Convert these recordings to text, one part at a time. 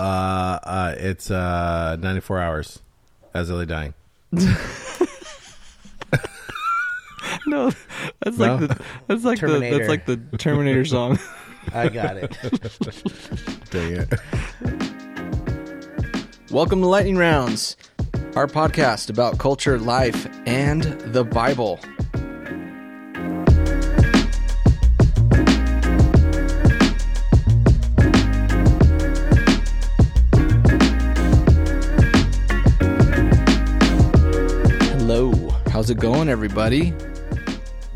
Uh, uh, it's uh, 94 hours as I lay dying. No, that's No? like the that's like the Terminator. that's like the Terminator song. I got it. Dang it. Welcome to Lightning Rounds, our podcast about culture, life, and the Bible. How's it going, everybody?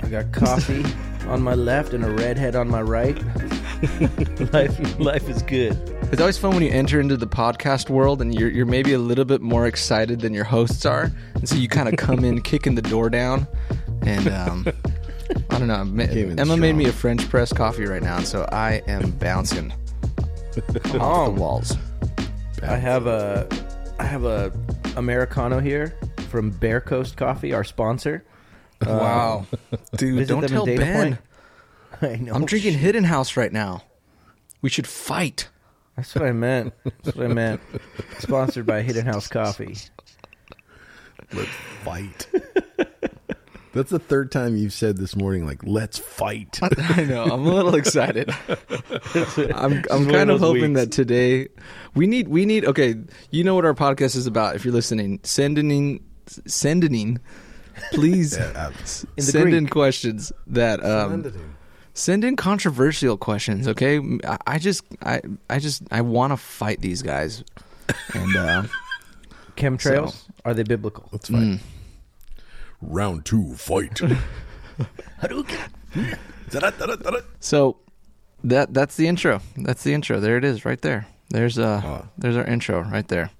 I got coffee on my left and a redhead on my right. life, life is good. It's always fun when you enter into the podcast world and you're, you're maybe a little bit more excited than your hosts are. And so you kind of come in kicking the door down. And um, I don't know. Ma- Emma made me a French press coffee right now. And so I am bouncing off the walls. I have a, I have a americano here from Bear Coast Coffee, our sponsor. Wow. Um, Dude, Visit don't them tell Ben. Point. I know. I'm drinking Hidden House right now. We should fight. That's what I meant. That's what I meant. Sponsored by Hidden House Coffee. Let's fight. That's the third time you've said this morning, like, let's fight. I know. I'm a little excited. I'm I'm kind of of hoping weeks. that today we need we need okay. You know what our podcast is about. If you're listening, sending sending, please s- In the send in questions that um send in controversial questions. Okay, I, I just I I just I want to fight these guys, and uh, Chemtrails, are they biblical? Let's fight. mm, Round two, fight. so that that's the intro. That's the intro. There it is, right there. There's uh Oh. there's our intro right there.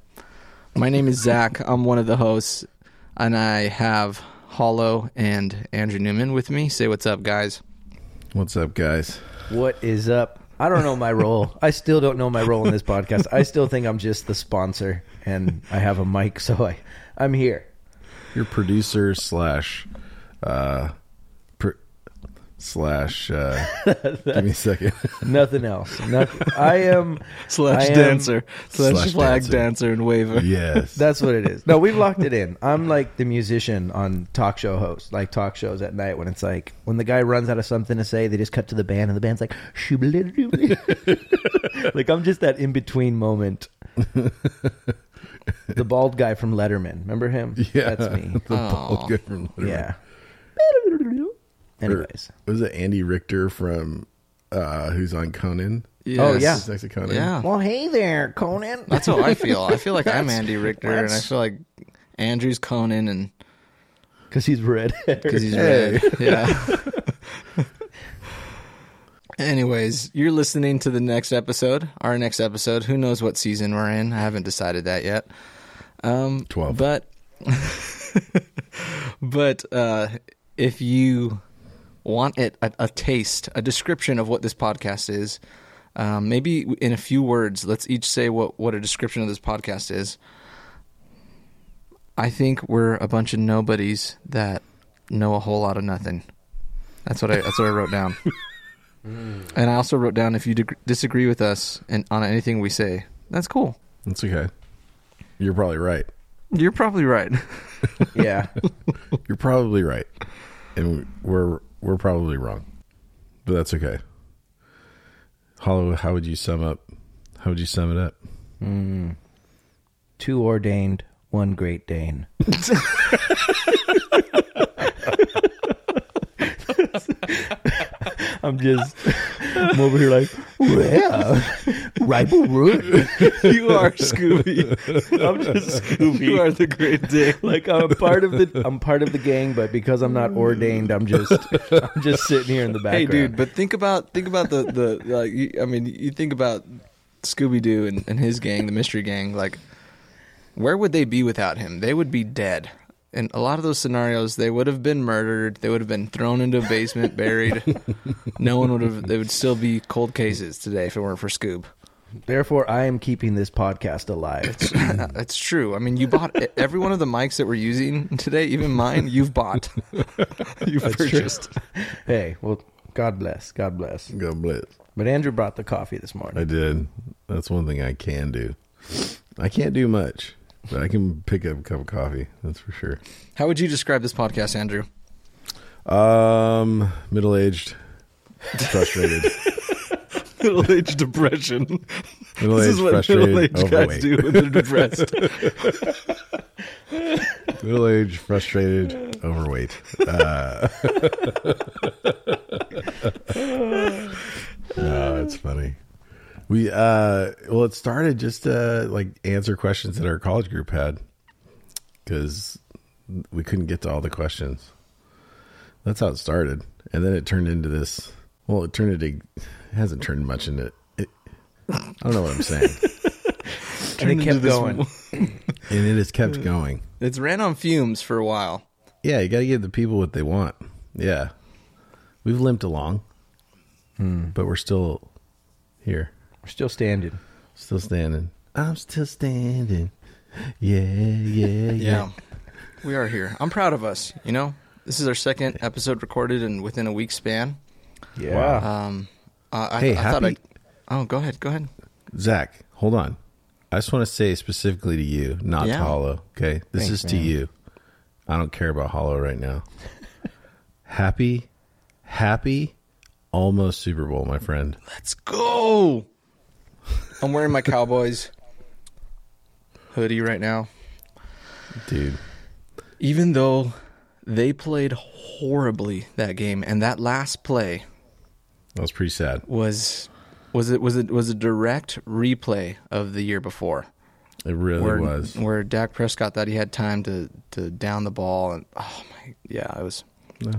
My name is Zach. I'm one of the hosts, and I have Hollow and Andrew Newman with me. Say what's up, guys. What's up, guys? What is up? I don't know my role. I still don't know my role in this podcast. I still think I'm just the sponsor and I have a mic, so I, I'm here. Your producer slash, uh, pr- slash, uh, give me a second. Nothing else. Nothing. I am Slash I am- dancer, slash, Slash flag dancer. dancer. and waver. yes. That's what it is. No, we've locked it in. I'm like the musician on talk show host, like talk shows at night when it's like when the guy runs out of something to say, they just cut to the band and the band's like like I'm just that in between moment. the bald guy from Letterman, remember him? yeah. that's me. The Aw. bald guy from Letterman. Yeah. Or- Anyways, was it Andy Richter from, uh, who's on Conan? Oh, yeah. Next to Conan? yeah. well, hey there, Conan. That's how I feel. I feel like I'm Andy Richter, and I feel like Andrew's Conan, and Because he's red. because he's Hey. red. Yeah. Anyways, you're listening to the next episode, our next episode. Who knows what season we're in? I haven't decided that yet. Um, 12. But, but uh, if you want it a, a taste, a description of what this podcast is, um, maybe in a few words, let's each say what what a description of this podcast is. I think we're a bunch of nobodies that know a whole lot of nothing. That's what I that's what I wrote down. And I also wrote down if you dig- disagree with us and on anything we say, that's cool. That's okay. You're probably right. You're probably right. yeah. You're probably right, and we're we're probably wrong, but that's okay. Hollow, how would you sum up? How would you sum it up? Mm. Two ordained, one great Dane. I'm just, I'm over here like, well, rival root. you are Scooby. I'm just Scooby. You are the great dick. like I'm part of the I'm part of the gang, but because I'm not ordained, I'm just I'm just sitting here in the back. Hey, background. dude, but think about think about the the like. You, I mean, you think about Scooby Doo and, and his gang, the Mystery Gang. Like, where would they be without him? They would be dead. In a lot of those scenarios, they would have been murdered. They would have been thrown into a basement, buried. no one would have. They would still be cold cases today if it weren't for Scoob. Therefore, I am keeping this podcast alive. That's true. I mean, you bought every one of the mics that we're using today, even mine. You've bought. you've purchased. hey, well, God bless, God bless. God bless. But Andrew brought the coffee this morning. I did. That's one thing I can do. I can't do much, but I can pick up a cup of coffee. That's for sure. How would you describe this podcast, Andrew? Um, middle aged, frustrated, middle aged depression. middle this aged, is what frustrated, middle-aged guys overweight. do when they're depressed. Middle aged, frustrated, overweight. Uh, no, it's funny. We uh, well, it started just to like answer questions that our college group had because we couldn't get to all the questions. That's how it started, and then it turned into this. Well, it turned into. It hasn't turned much into. It, I don't know what I'm saying, and it kept going. and it has kept going. It's ran on fumes for a while. Yeah, you got to give the people what they want. Yeah. We've limped along, but we're still here, We're still standing. still standing. I'm still standing. Yeah, yeah, yeah. Yeah. We are here. I'm proud of us, you know? This is our second episode recorded in within a week span. Yeah. Um uh, I, Hey, I thought happy- I Oh, go ahead. Go ahead. Zach, hold on. I just want to say specifically to you, not Yeah. to Hollow. Okay, this Thanks, is to man. you. I don't care about Hollow right now. happy, happy, almost Super Bowl, my friend. Let's go. I'm wearing my Cowboys hoodie right now. Dude, Even though they played horribly that game and that last play that was pretty sad. was was it was it was a direct replay of the year before. It really where, was. where Dak Prescott thought he had time to to down the ball and oh my yeah it was. Yeah.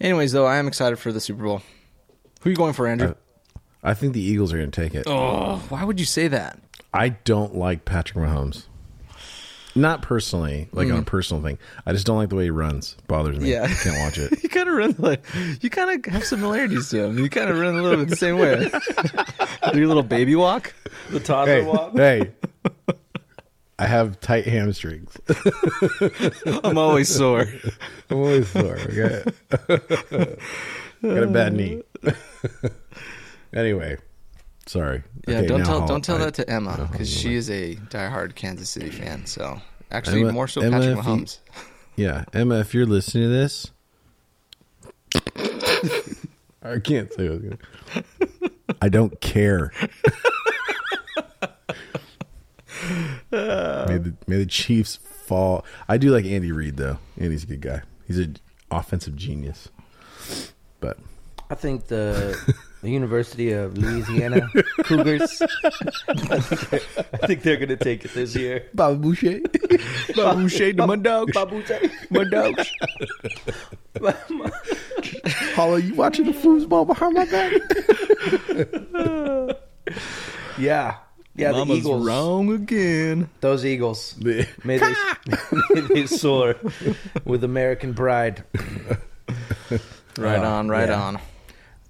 Anyways, though, I am excited for the Super Bowl. Who are you going for, Andrew? Uh, I think the Eagles are going to take it. oh, why would you say that? I don't like Patrick Mahomes. Not personally, like on a personal thing. I just don't like the way he runs. Bothers me. Mm. Yeah. I can't watch it. You kind of run like you kind of have similarities to him. You kind of run a little bit the same way. Do your little baby walk. the toddler hey, hey. I have tight hamstrings. I'm always sore. I'm always sore. Okay? Got a bad knee. Anyway, sorry. Yeah, Okay, don't now tell Hol- don't tell I- that to Emma because she is a diehard Kansas City fan. So actually, Emma- more so Emma, Patrick if you- Mahomes. Yeah, Emma, if you're listening to this, I can't say. What I, was gonna- I don't care. may the may the Chiefs fall. I do like Andy Reid though. Andy's a good guy. He's an offensive genius. But I think the the University of Louisiana Cougars. I think they're, they're gonna take it this year. Bobby Boucher, Boucher to my dogs. Babuche. My dogs. Hollow, you watching the foosball behind my back? Yeah, yeah. The Mama's Eagles. wrong again. Those Eagles. May they, may they soar with American pride. Right Oh, on, right yeah. on.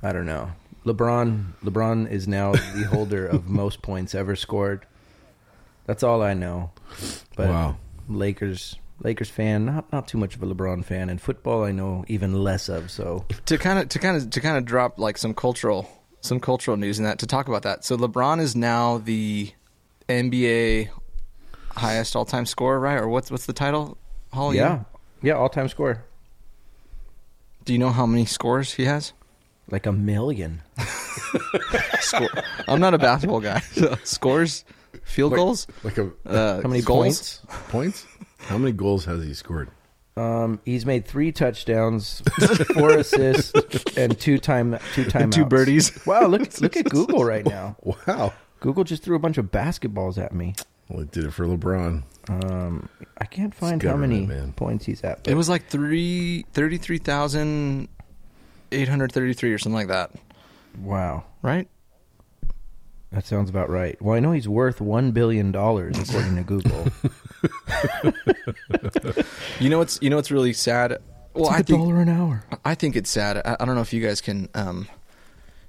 I don't know. LeBron LeBron is now the holder of most points ever scored. That's all I know. But Wow. Lakers Lakers fan, not not too much of a LeBron fan, and football I know even less of. So to kind of to kind of to kind of drop like some cultural some cultural news in that to talk about that. So LeBron is now the NBA highest all time scorer, right? Or what's what's the title? Holly, yeah, yeah, all time score Do you know how many scores he has? Like a million. Score. I'm not a basketball guy. So scores, field goals, Like a uh, How many goals? points? points? How many goals has he scored? Um, he's made three touchdowns, four assists, and two time two time two birdies. Wow, look look at Google right now. Wow. Google just threw a bunch of basketballs at me. Well, he did it for LeBron. Um, I can't find It's how many man. points he's at. It was like three thirty-three thousand eight hundred thirty-three or something like that, wow, right? that sounds about right. Well, I know he's worth one billion dollars according to Google. You know what's you know what's really sad. Well, I a think dollar an hour. I think it's sad. I, I don't know if you guys can um,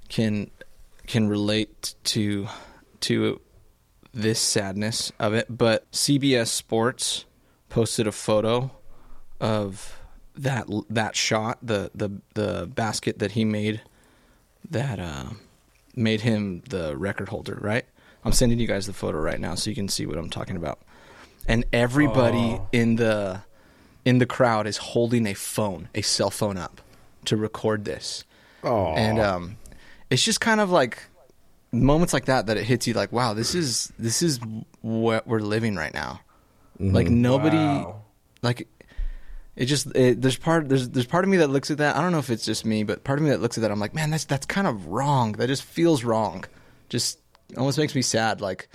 can can relate to to this sadness of it, but CBS Sports posted a photo of that that shot, the the the basket that he made that uh, made him the record holder, right? I'm sending you guys the photo right now so you can see what I'm talking about. And everybody Oh. in the in the crowd is holding a phone, a cell phone up to record this. Oh, And um it's just kind of like moments like that that it hits you like, wow, this is this is what we're living right now. Like nobody Wow. like it just it, there's part there's there's part of me that looks at that. I don't know if it's just me, but part of me that looks at that, I'm like, man, that's that's kind of wrong. That just feels wrong. Just almost makes me sad. Like,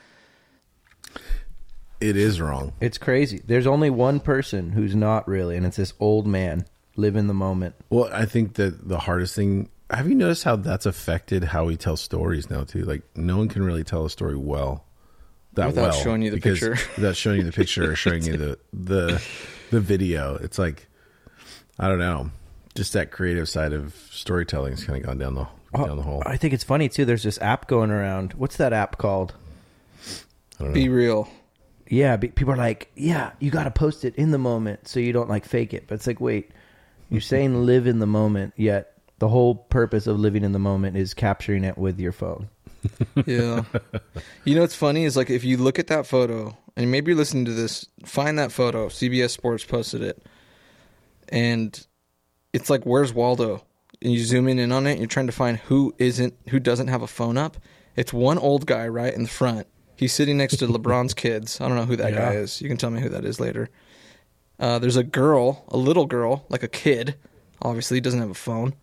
it is wrong. It's crazy. There's only one person who's not really, and it's this old man. Live in the moment. Well, I think that the hardest thing. Have you noticed how that's affected how we tell stories now too? Like no one can really tell a story well. That Without well showing you the picture. Without showing you the picture or showing you the the the video. It's like I don't know. Just that creative side of storytelling has kind of gone down the oh, down the hole. I think it's funny too. There's this app going around. What's that app called? I don't know. be real. Yeah, be- people are like, yeah, you got to post it in the moment so you don't like fake it. But it's like, wait, you're saying live in the moment, yet the whole purpose of living in the moment is capturing it with your phone. Yeah. you know what's funny is like if you look at that photo and maybe you're listening to this, find that photo. CBS Sports posted it. And it's like where's Waldo? And you zoom in in on it, And you're trying to find who isn't who doesn't have a phone up. It's one old guy right in the front. He's sitting next to LeBron's kids. I don't know who that guy is. You can tell me who that is later. Uh, there's a girl, a little girl, like a kid. Obviously, doesn't have a phone.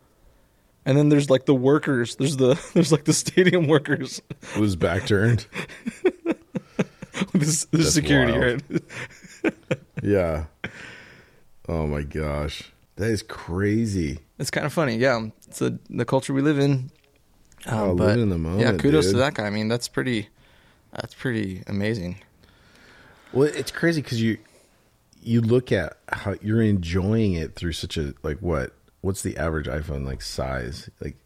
And then there's like the workers. There's the there's like the stadium workers was back turned. this, this security, wild. right? yeah. Oh my gosh, that is crazy. It's kind of funny, yeah. It's the the culture we live in. Um, Oh, but living in the moment, yeah, kudos dude. to that guy. I mean, that's pretty. That's pretty amazing. Well, it's crazy because you you look at how you're enjoying it through such a like what what's the average iPhone like size like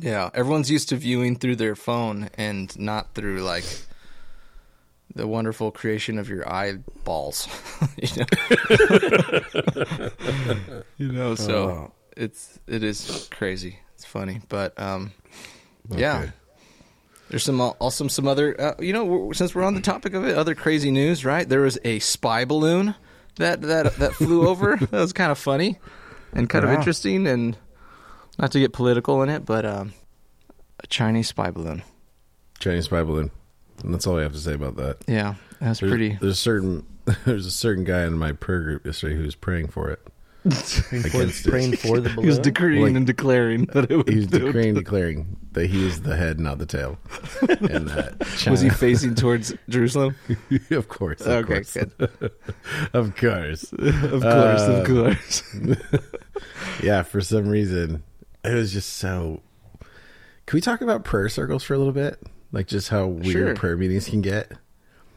Yeah, everyone's used to viewing through their phone and not through like the wonderful creation of your eyeballs. you know, you know. So Oh. it's it is crazy. It's funny, but um, yeah. There's some also some other uh, you know since we're on the topic of it, other crazy news, right? There was a spy balloon that that that flew over. that was kind of funny and kind of interesting, and not to get political in it, but um, a Chinese spy balloon. Chinese spy balloon. And that's all I have to say about that. Yeah, that's There's, pretty. There's a certain there's a certain guy in my prayer group yesterday who was praying for it. Against it. Praying for the He was decreeing Like- and declaring that it would. He was do it. declaring, declaring that he is the head, not the tail. And that Was he facing towards Jerusalem? of course. Of Okay, course. good. of course. Of course, Uh, of course. Yeah, for some reason, it was just so. Can we talk about prayer circles for a little bit? Like just how weird Sure. prayer meetings can get.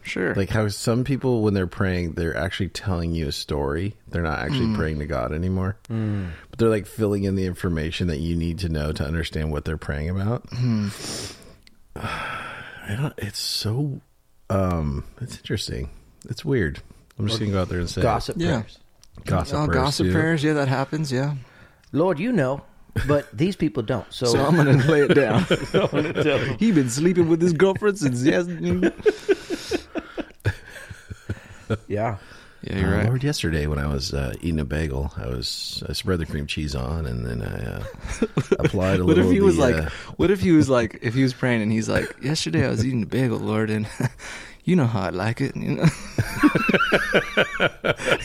Sure. Like how some people, when they're praying, they're actually telling you a story. They're not actually mm. praying to God anymore, mm. but they're like filling in the information that you need to know to understand what they're praying about. Hmm. I don't. It's so. Um, it's interesting. It's weird. I'm just gonna go out there and say it. Gossip Yeah. prayers. gossip, oh, prayers, gossip too. prayers. Yeah, that happens. Yeah. Lord, you know, but these people don't. So, So I'm gonna lay it down. he been sleeping with his girlfriend since yesterday. yeah. Yeah, you're Uh, right. Lord, yesterday when I was uh, eating a bagel, I was I spread the cream cheese on, and then I uh, applied a What little. if he was the, like? uh, What if he was like? If he was praying and he's like, "Yesterday I was eating a bagel, Lord, and you know how I like it." You know,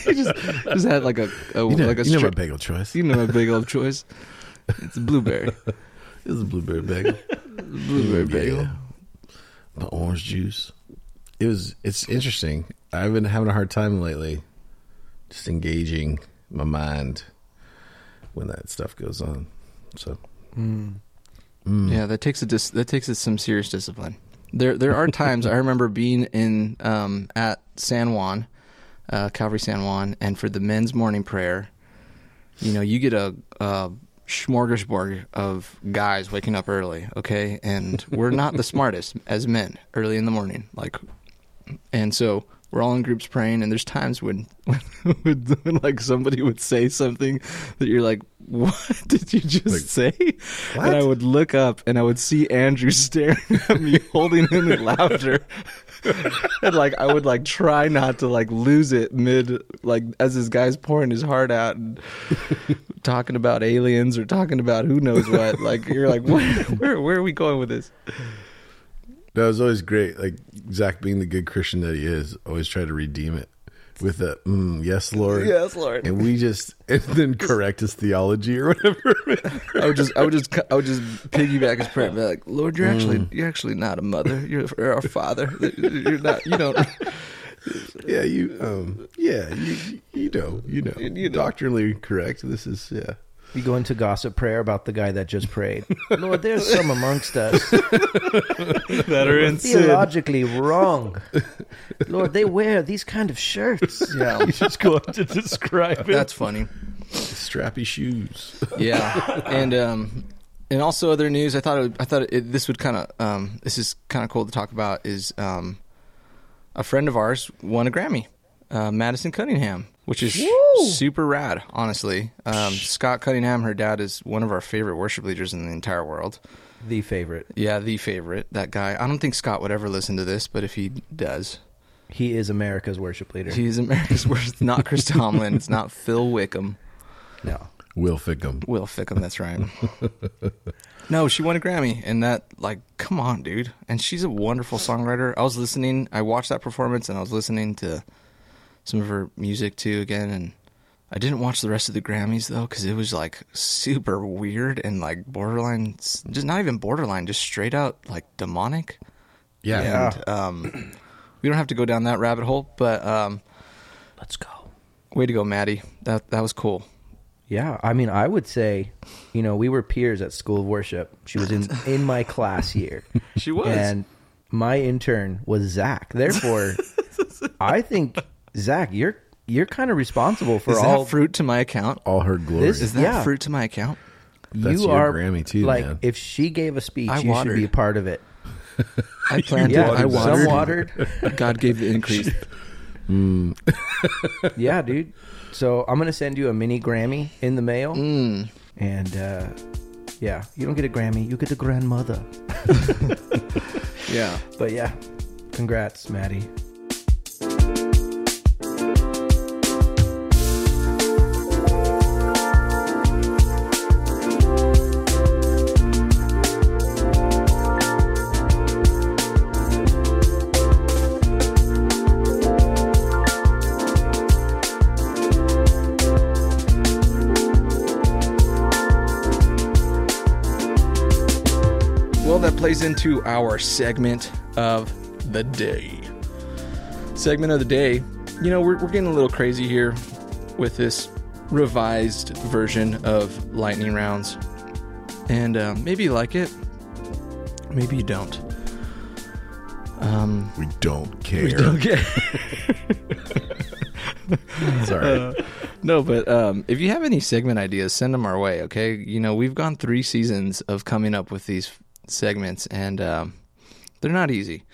he just just had like a, a you know, like a you know my bagel choice. You know my bagel of choice. It's a blueberry. It's a blueberry bagel. Blueberry bagel. Yeah. The orange juice. It was. It's interesting. I've been having a hard time lately, just engaging my mind when that stuff goes on. So mm. Yeah, that takes a dis- that takes a, some serious discipline. There there are times I remember being in um, at San Juan, uh, Calvary San Juan, and for the men's morning prayer, you know, you get a, a smorgasbord of guys waking up early, okay, and we're not the smartest as men early in the morning, like, and so we're all in groups praying, and there's times when, when, when like somebody would say something that you're like, what did you just Like, say? what? And I would look up and I would see Andrew staring at me, holding in the laughter. and like I would like try not to like lose it mid like as this guy's pouring his heart out and talking about aliens or talking about who knows what. Like you're like where where, where are we going with this? That was always great. Like Zach, being the good Christian that he is, always try to redeem it with a mm, "Yes, Lord." Yes, Lord. And we just and then correct his theology or whatever. I would just, I would just, I would just piggyback his prayer and be like, "Lord, you're actually, you're actually not a mother. You're, you're our father. You're not. You don't. yeah, you. Um. Yeah, you. You know. You know. You know. Doctrinally correct. This is yeah. You go into gossip prayer about the guy that just prayed. Lord, there's some amongst us that are in theologically wrong. Lord, they wear these kind of shirts. Yeah, Just go on to describe it. that's funny. Strappy shoes. Yeah, and um, and also other news. I thought, it, would- I thought it, this would kind of, um, this is kind of cool to talk about. Is um, a friend of ours won a Grammy, uh, Madison Cunningham, which is Woo! super rad. Honestly, um, Scott Cunningham, her dad is one of our favorite worship leaders in the entire world. the favorite. Yeah, the favorite. That guy. I don't think Scott would ever listen to this, but if he does, He is America's worship leader. he's America's worship. Not Chris Tomlin. It's not Phil Wickham. no. Will Fickham. Will Fickham. That's right. no, she won a Grammy, and that like, come on, dude. And she's a wonderful songwriter. I was listening. I watched that performance, and I was listening to some of her music too again, and. I didn't watch the rest of the Grammys though because it was like super weird and like borderline, just not even borderline, just straight out like demonic. Yeah. Yeah. And um, we don't have to go down that rabbit hole, but um, Let's go. way to go, Maddie. That that was cool. Yeah, I mean, I would say, you know, we were peers at School of Worship. She was in in my class year. She was. and my intern was Zach. Therefore, I think Zach, you're you're kind of responsible for Is that all. fruit to my account? All her glory. This Is that Yeah. fruit to my account? That's you your are Grammy too, Like, man. if she gave a speech, I you watered. should be a part of it. I planted. Yeah, I watered. some watered. God gave the increase. yeah, dude. So I'm gonna send you a mini Grammy in the mail, Mm. and uh, yeah, you don't get a Grammy, you get a grandmother. Yeah. But yeah, congrats, Maddie. Plays into our segment of the day. Segment of the day. You know, we're, we're getting a little crazy here with this revised version of lightning rounds. And uh, maybe you like it, maybe you don't. Um, we don't care. we don't all right. Uh, no, but um, if you have any segment ideas, send them our way. Okay, you know we've gone three seasons of coming up with these segments, and um, they're not easy.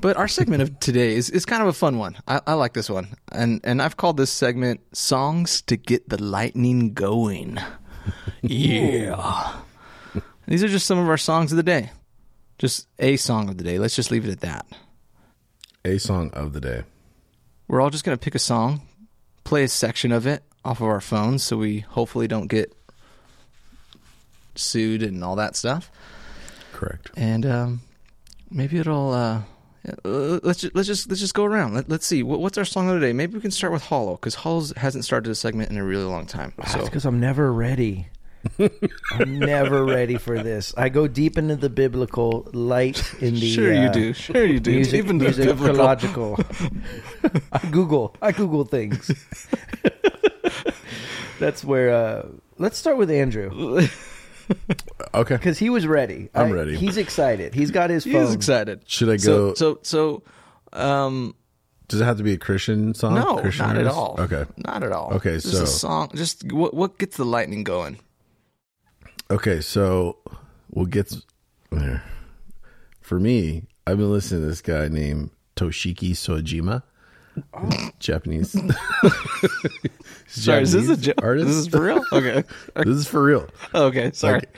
But our segment of today is, is kind of a fun one. I, I like this one, and and I've called this segment "Songs to Get the Lightning Going." yeah, these are just some of our songs of the day. Just a song of the day. Let's just leave it at that. a song of the day. We're all just going to pick a song, play a section of it off of our phones so we hopefully don't get sued and all that stuff. Correct. And um, maybe it'll uh, let's just, let's just let's just go around. Let, let's see what, what's our song of the day. Maybe we can start with Hollow because Hollow hasn't started a segment in a really long time. That's So because I'm never ready. I'm never ready for this. I go deep into the biblical, light in the sure you uh, do, sure you do. Music, Even the biblical. musicological. I Google. I Google things. That's where. Uh, let's start with Andrew Okay. because he was ready. I'm I- ready. He's excited. He's got his phone. He's excited. Should I go? so so um does it have to be a Christian song? no, Christian not at all. Okay. not at all. Okay, just so- a song. Just what what gets the lightning going. Okay, so we'll get there. For me, I've been listening to this guy named Toshiki Soejima. Japanese. Sorry, is this a Japanese jo- artist? This is for real? Okay. this is for real. okay. Sorry. Like,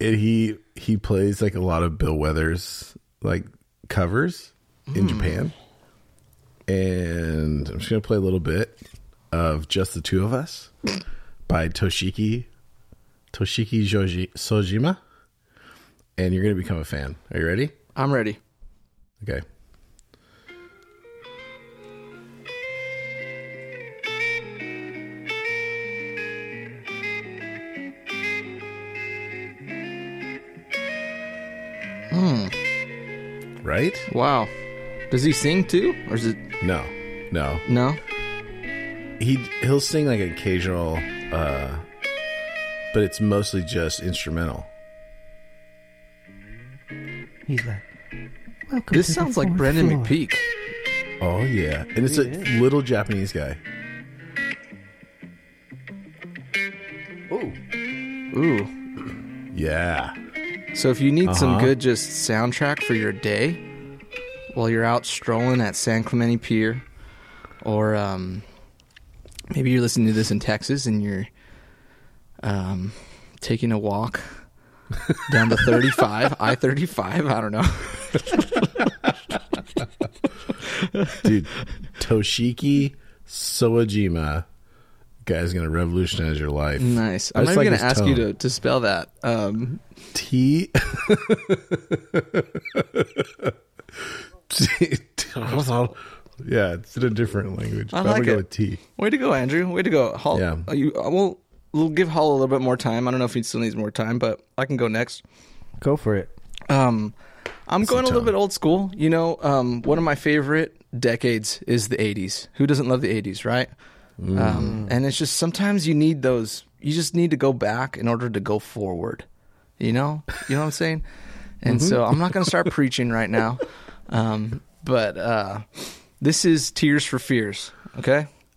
and he he plays like a lot of Bill Withers like covers Hmm. in Japan. And I'm just gonna play a little bit of "Just the Two of Us" by Toshiki Toshiki Joji, Sojima, and you're gonna become a fan. Are you ready? I'm ready. Okay. Right? Wow. Does he sing too, or is it No, no. no? He he'll sing like an occasional, uh, but it's mostly just instrumental. He's like, welcome This to the sounds like fourth Brendan floor." McPeak. Oh yeah, and it's a little Japanese guy. Ooh. Ooh. Yeah, So if you need some Uh-huh. good just soundtrack for your day while you're out strolling at San Clemente Pier, or um, maybe you're listening to this in Texas and you're um, taking a walk down the 35, I 35, I don't know. dude, Toshiki Soejima, guy's gonna revolutionize your life. Nice. I'm not like even going to his ask you to, to spell that. Um, T. yeah, it's in a different language. I like it. T. way to go, Andrew. Way to go. Hall, Yeah. uh, You, uh, we'll, we'll give Hall a little bit more time. I don't know if he still needs more time, but I can go next. Go for it. Um, I'm What's going a the little bit old school. You know, um, one of my favorite decades is the 80s. Who doesn't love the 80s, right? Mm. Um, and it's just sometimes you need those. You just need to go back in order to go forward. You know, you know what I'm saying. And Mm-hmm. so I'm not going to start preaching right now, um, but uh, this is Tears for Fears. Okay.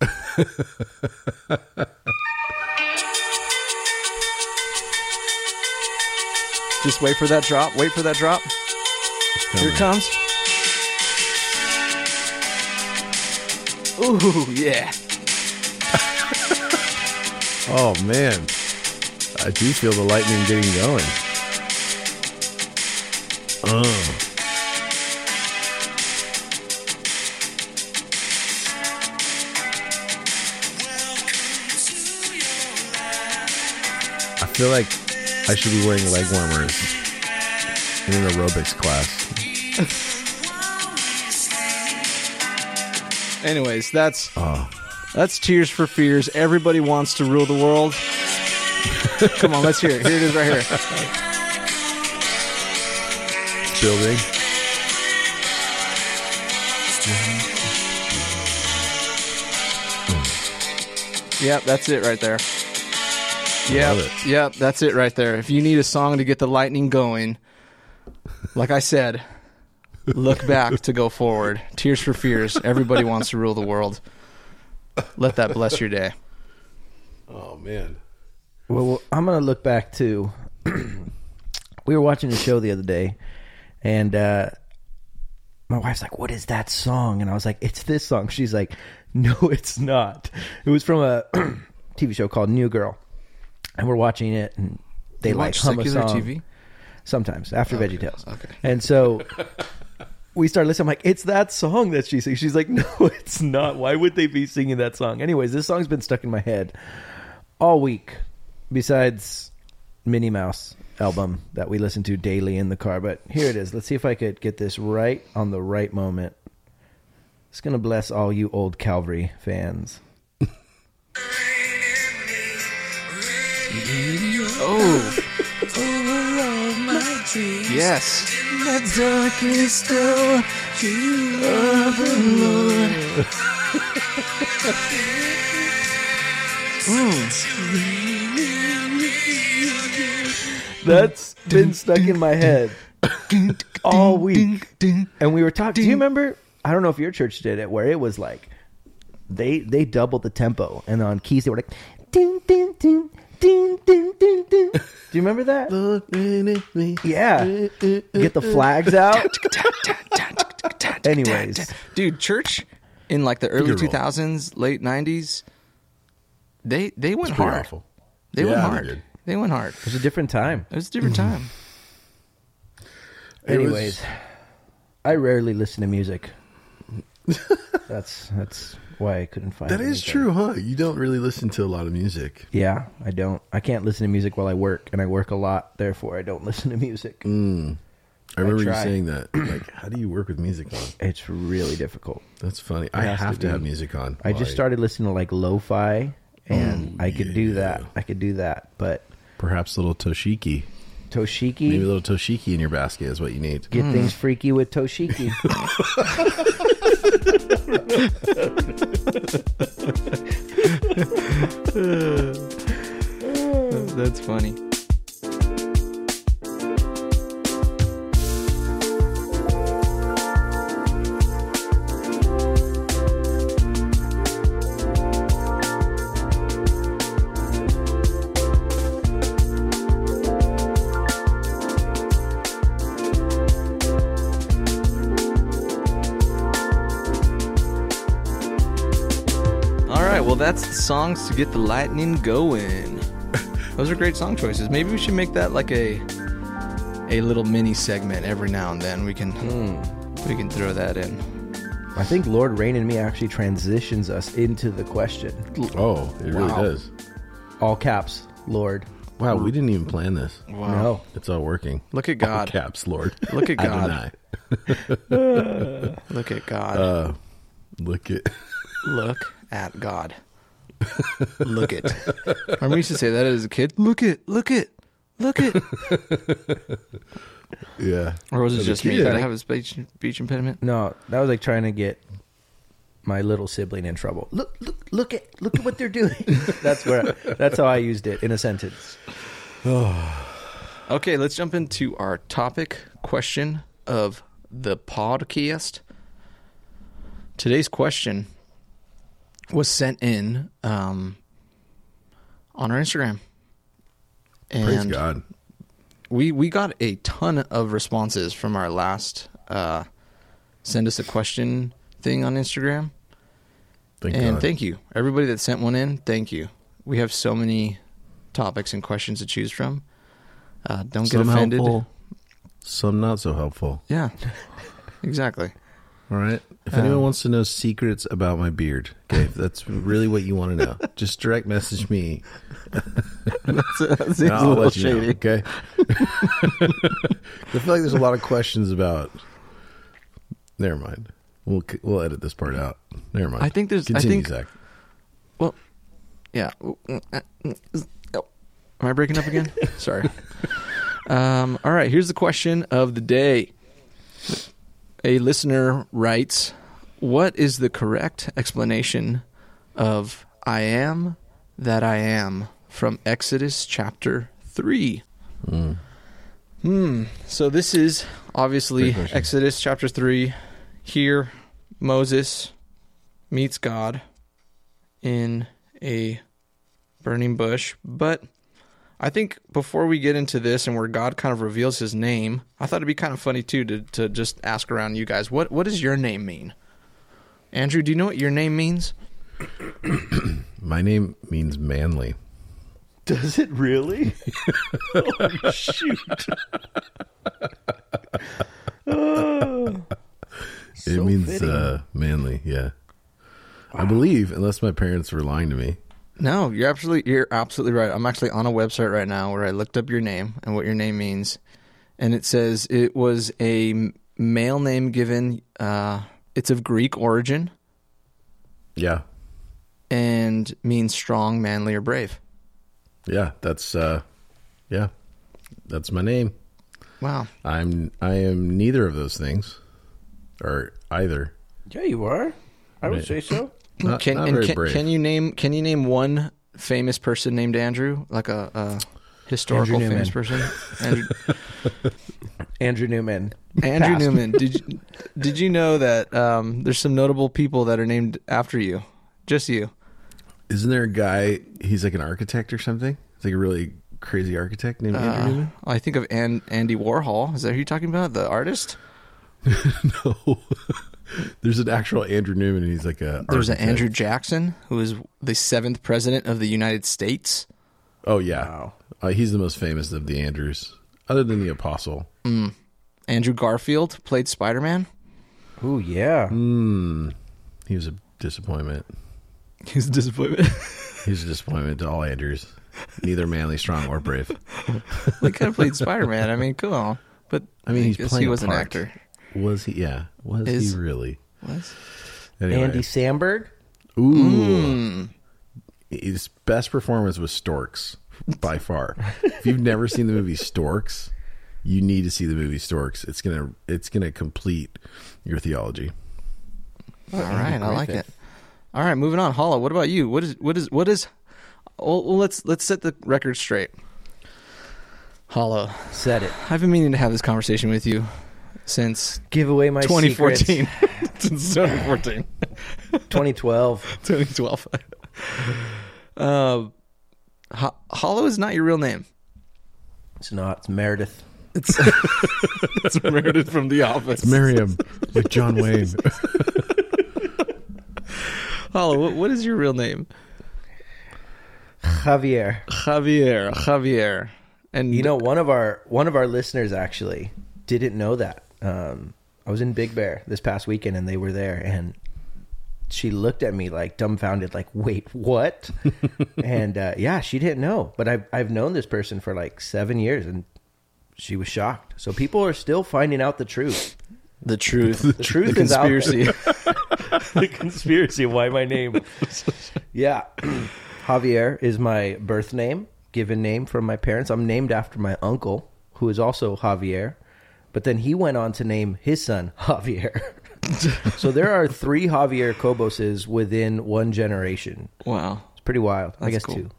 Just wait for that drop. Wait for that drop. Here it comes. Ooh, yeah. Oh man, I do feel the lightning getting going. Oh, I feel like I should be wearing leg warmers in an aerobics class. Anyways, that's Oh, that's Tears for Fears. Everybody wants to rule the world. Come on, let's hear it. Here it is right here. building. Yep, that's it right there. Yep, yep, that's it right there. If you need a song to get the lightning going, like I said, look back to go forward. Tears for Fears. Everybody wants to rule the world. Let that bless your day. Oh man. Well, I'm gonna look back to. we were watching a show the other day, and uh, my wife's like, "What is that song?" And I was like, "It's this song." She's like, "No, it's not." It was from a TV show called New Girl, and we're watching it, and they You like watch hum a secular song TV? sometimes after Okay, VeggieTales. okay. And so we started listening. I'm like, it's that song that she sings. She's like, no, it's not. Why would they be singing that song? Anyways, this song's been stuck in my head all week, besides Minnie Mouse album that we listen to daily in the car. But here it is. Let's see if I could get this right on the right moment. It's going to bless all you old Calvary fans. Oh. Yes. The darkest hour, you are the Lord. That's been stuck in my head all week. And we were talking. Do you remember? I don't know if your church did it, where it was like they they doubled the tempo, and on keys they were like, ding ding ding ding ding ding ding. Do you remember that? Yeah. Get the flags out. Anyways, Dude, church in like the early Figure two roll. thousands, late nineties, they they went hard. awful. They went Yeah, they hard. Did. They went hard. It was a different time. It was a different time. It was- Anyways, I rarely listen to music. that's that's why I couldn't find. That is anything. true, huh? You don't really listen to a lot of music. Yeah, I don't. I can't listen to music while I work, and I work a lot. Therefore, I don't listen to music. Mm. I remember you try. saying that. Like, how do you work with music on? It's really difficult. That's funny. I has to have to, be. have music on. I while just started listening to like lo-fi, and Oh, I could do that. I could do that, but Perhaps a little Toshiki. Toshiki, Maybe a little Toshiki in your basket is what you need. get hmm. things freaky with Toshiki. That's funny. Songs to get the lightning going. Those are great song choices. Maybe we should make that like a a little mini segment every now and then. We can we can throw that in. I think Lord Reign in Me actually transitions us into the question. Oh, it really Wow. does. All caps, Lord. Wow, we didn't even plan this. Wow. No. It's all working. Look at All God. caps, Lord. Look at God. Adonai. Look at God. Uh, look at. Look at God. Look it. Remember we used to say that as a kid? Look it, look it, look it. Yeah. Or was it As a just me? kid, Did I I- have a speech, speech impediment? No, that was like trying to get my little sibling in trouble. Look, look, look at, look at what they're doing. that's where, that's how I used it in a sentence. Okay, let's jump into our topic question of the podcast. Today's question was sent in um, on our Instagram. And Praise God. we we got a ton of responses from our last uh, send us a question thing on Instagram. Thank and God. thank you. Everybody that sent one in, thank you. We have so many topics and questions to choose from. Uh, don't some get offended. helpful, some not so helpful. Yeah, exactly. All right. If Um, anyone wants to know secrets about my beard, okay, if that's really what you want to know, just direct message me. That and I'll let you know, okay. I feel like there's a lot of questions about. Never mind. We'll we'll edit this part out. Never mind. I think there's- I Continue, think- Zach. Well, yeah. Oh, Am I breaking up again? Sorry. Um, all right. Here's the question of the day. A listener writes, "What is the correct explanation of I am that I am from Exodus chapter 3? Mm. Hmm. So this is obviously Exodus chapter three. Here, Moses meets God in a burning bush. But I think before we get into this and where God kind of reveals his name, I thought it'd be kind of funny too to, to just ask around you guys, what what does your name mean? Andrew, do you know what your name means? My name means manly. Does it really? oh, shoot. Oh. it So means uh, manly. Yeah. I believe, unless my parents were lying to me. No, you're absolutely you're absolutely right. I'm actually on a website right now where I looked up your name and what your name means, and it says it was a male name given. Uh, it's of Greek origin Yeah. and means strong, manly, or brave. Yeah. That's uh, yeah. That's my name. Wow. I'm I am neither of those things, or either. Yeah, you are. I would Right. say so. Not, can not and very can, brave. can you name can you name one famous person named Andrew, like a, a historical Andrew famous person? Andrew, Andrew Newman. Andrew Pass. Newman. Did you, did you know that um, there's some notable people that are named after you? Just you. Isn't there a guy? He's like an architect or something. He's like a really crazy architect named Andrew Uh, Newman. I think of An- Andy Warhol. Is that who you're talking about? The artist? No, There's an actual Andrew Newman, and he's like a. There's an. Andrew Jackson, who is the seventh president of the United States. Oh yeah, Wow. uh, he's the most famous of the Andrews, other than the Apostle. Andrew Garfield played Spider Man. Ooh, yeah. Mm, he was a disappointment. He's a disappointment. He was a disappointment to all Andrews. Neither manly, strong, or brave. they could have played Spider Man. I mean, come on. But I mean, he's guess playing he a was an actor. Was he? Yeah. Was Is- he really? Was? Anyway. Andy Samberg. Ooh. Mm. His best performance was Storks by far. if you've never seen the movie Storks, you need to see the movie Storks. It's gonna it's gonna complete your theology. All right, I like it. All right, moving on. Hollow, what about you? What is what is what is? Well, well, let's let's set the record straight. Hollow, Said it. I've been meaning to have this conversation with you since Give away my 2014. since 2014, 2012. 2012. Um, Ho- Hollow is not your real name. It's not. It's Meredith. It's it's Meredith from The Office. It's Marion, like John Wayne. Hollow, what, what is your real name? Javier. Javier. Javier. And You know, one of our one of our listeners actually didn't know that. Um, I was in Big Bear this past weekend, and they were there, and she looked at me like dumbfounded, like, "Wait, what?" and uh, yeah, she didn't know. But I've I've known this person for like seven years, and she was shocked. So people are still finding out the truth. the truth. The truth the is out there. conspiracy. the conspiracy. Why my name? yeah, Javier is my birth name, given name from my parents. I'm named after my uncle, who is also Javier, but then he went on to name his son Javier. So there are three Javier Coboses within one generation. wow. It's pretty wild. I guess cool. two.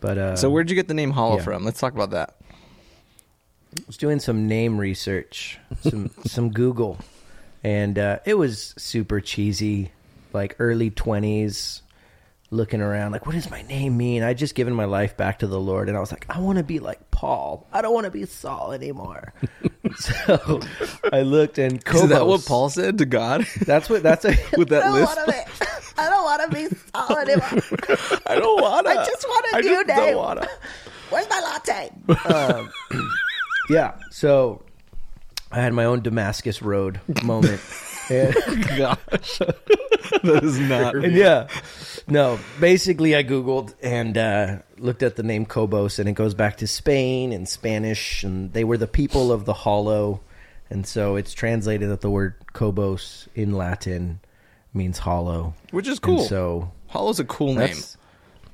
But uh, So where'd you get the name Hollow yeah. from? Let's talk about that. I was doing some name research, some some Google, and uh, it was super cheesy, like early twenties, looking around like, what does my name mean? I just given my life back to the Lord, and I was like, I want to be like Paul. I don't want to be Saul anymore. so I looked and Is that what Paul said to God? That's what that's a With that I don't list? want to be. I don't want to be Saul anymore. I don't wanna. I just want a new don't name. wanna. Where's my latte? Um, yeah. So I had my own Damascus Road moment. And- Gosh, that is not. And yeah. No, basically I googled and uh, looked at the name Cobos and it goes back to Spain and Spanish and they were the people of the hollow and so it's translated that the word Cobos in Latin means hollow. Which is And cool. so Hollow's a cool name. that's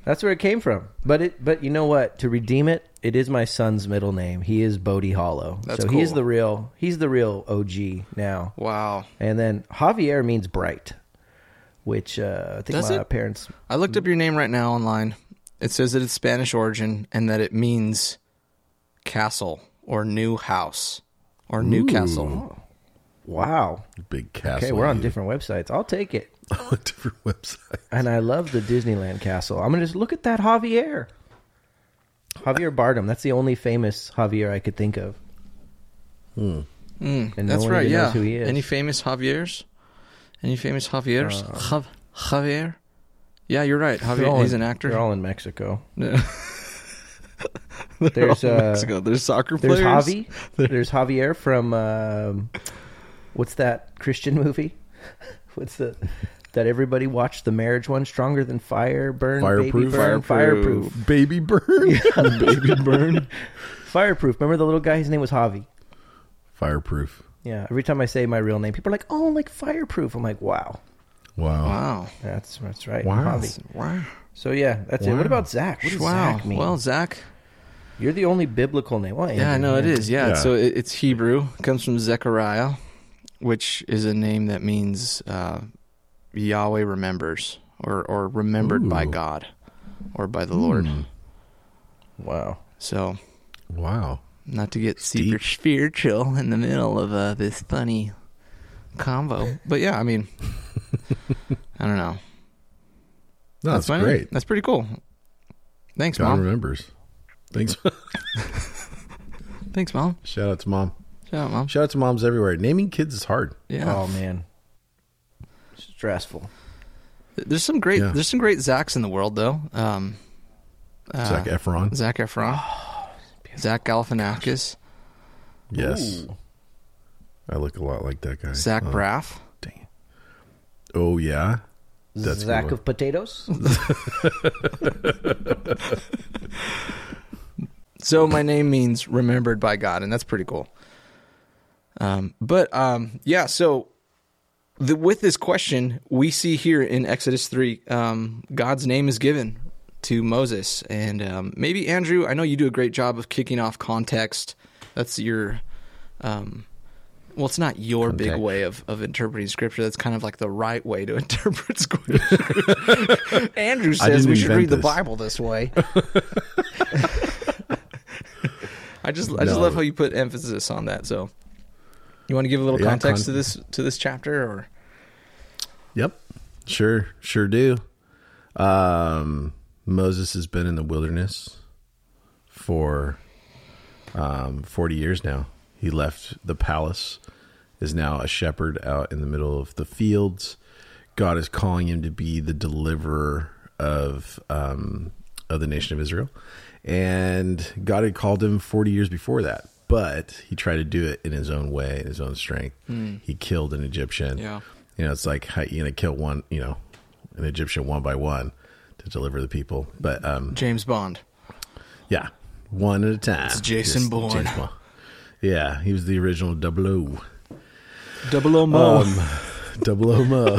that's where it came from. But it but you know what? To redeem it, it is my son's middle name. He is Bodie Hollow. That's so he's the real he's the real OG now. Wow. And then Javier means bright, which uh, I think Does my it? parents I looked up your name right now online. It says that it's Spanish origin and that it means castle or new house or Newcastle. Wow. Big castle. Okay, we're on you. different websites. I'll take it. different websites. And I love the Disneyland castle. I'm gonna just look at that Javier. Javier Bardem. That's the only famous Javier I could think of. Mm, And no that's one right. Yeah. knows who he is. Any famous Javiers? Any famous Javiers? Uh, Jav- Javier? Yeah, you're right. Javier. He's in- an actor. They're all in Mexico. No. They're There's, all in uh, Mexico. There's soccer players. There's players. Javi. There's Javier from um, what's that Christian movie? What's the that everybody watched the marriage one? Stronger than fire, burn, baby, Fireproof? burn, Fireproof. fireproof, Baby burn. yeah. Baby burn. fireproof. Remember the little guy? His name was Javi. Fireproof. Yeah. Every time I say my real name, people are like, "Oh, like fireproof." I'm like, "Wow, Wow. Wow. that's that's right." Wow. Javi. Wow. So yeah, that's it. What about Zach? What does wow. Zach mean? Well, Zach. You're the only biblical name. Well, Yeah, Andrew, no, it is. Yeah. Yeah. So it, it's Hebrew. It comes from Zechariah, which is a name that means uh, Yahweh remembers or, or remembered by God or by the Lord. Hmm. Wow. So, Wow. not to get Steep. super spiritual in the middle of uh, this funny combo. But yeah, I mean, I don't know. No, that's, my name. great. That's pretty cool. Thanks, God Mom. remembers. Thanks. Thanks, Mom. Shout out to mom. Shout out, Mom. Shout out to moms everywhere. Naming kids is hard. Yeah. Oh man. Stressful. There's some great Yeah. there's some great Zachs in the world though. Um, uh, Zac Efron. Zac Efron, Zach Galifianakis, Yes. Ooh. I look a lot like that guy. Zach Oh, Braff. dang. Oh yeah. That's a Zack of potatoes. So my name means remembered by God, and that's pretty cool. Um, but um, yeah, so the, with this question, we see here in Exodus three, um, God's name is given to Moses, and um, maybe Andrew, I know you do a great job of kicking off context. That's your, um, well, it's not your big way of, of interpreting scripture. That's kind of like the right way to interpret scripture. Andrew says we should read the. Bible this way. I just I just No. love how you put emphasis on that. So, you want to give a little Yeah, context con- to this to this chapter, or Yep. Sure, sure do. Um, Moses has been in the wilderness for um, 40 years now. He left the palace, is now a shepherd out in the middle of the fields. God is calling him to be the deliverer of um, of the nation of Israel. And God had called him 40 years before that, but he tried to do it in his own way, in his own strength. He killed an Egyptian. Yeah. You know, it's like how you gonna kill one, you know, an Egyptian one by one to deliver the people. But um James Bond? yeah, one at a time. It's Jason Bourne. Bond. Yeah, he was the original Double O. Double O Mo. Um, double O Mo.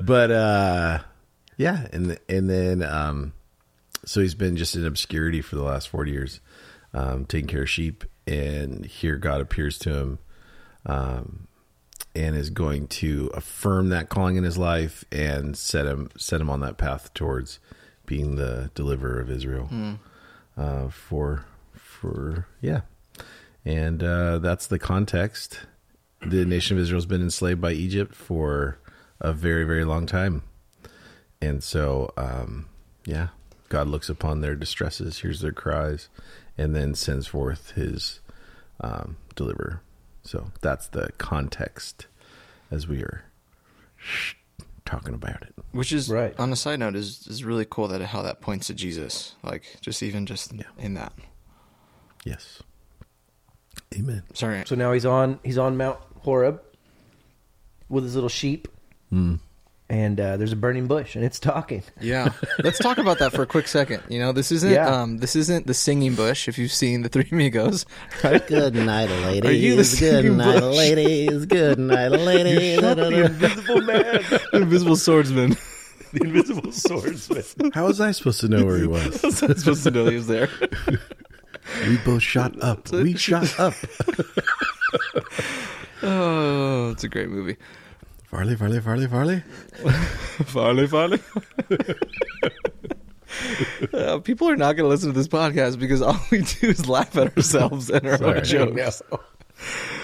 but uh, yeah, and and then um, so he's been just in obscurity for the last forty years, um, taking care of sheep, and here God appears to him, um, and is going to affirm that calling in his life and set him set him on that path towards being the deliverer of Israel. Uh, for for yeah, and uh, that's the context. The nation of Israel has been enslaved by Egypt for a very, very long time, and so um, yeah, God looks upon their distresses, hears their cries, and then sends forth His um, deliverer. So that's the context as we are talking about it. Which is Right. on a side note is is really cool that how that points to Jesus. Like just even just Yeah. in that. Yes. Amen. Sorry. So now he's on he's on Mount Horeb with his little sheep, and uh, there's a burning bush, and it's talking. Yeah, let's talk about that for a quick second. You know, this isn't Yeah. um, this isn't the singing bush. If you've seen the Three Amigos, right? Good night, ladies. Are you the singing bush? ladies. Good night, ladies. invisible man, Invisible swordsman. the invisible swordsman. How was I supposed to know where he was? I was supposed to know he was there. We both shot up. We shot up. Oh, it's a great movie. Farley, Farley, Farley, Farley. Farley, Farley. Uh, people are not going to listen to this podcast because all we do is laugh at ourselves and our Sorry. own jokes. All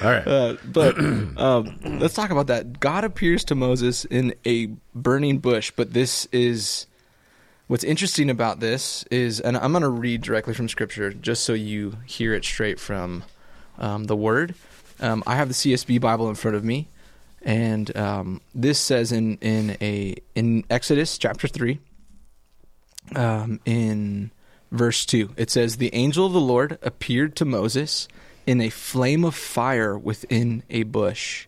right. Uh, but um, let's talk about that. God appears to Moses in a burning bush, but this is what's interesting about this is, and I'm going to read directly from Scripture just so you hear it straight from um, the Word. Um, I have the CSB Bible in front of me, and um, this says in in a in Exodus chapter three, um, in verse 2. It says, The angel of the Lord appeared to Moses in a flame of fire within a bush.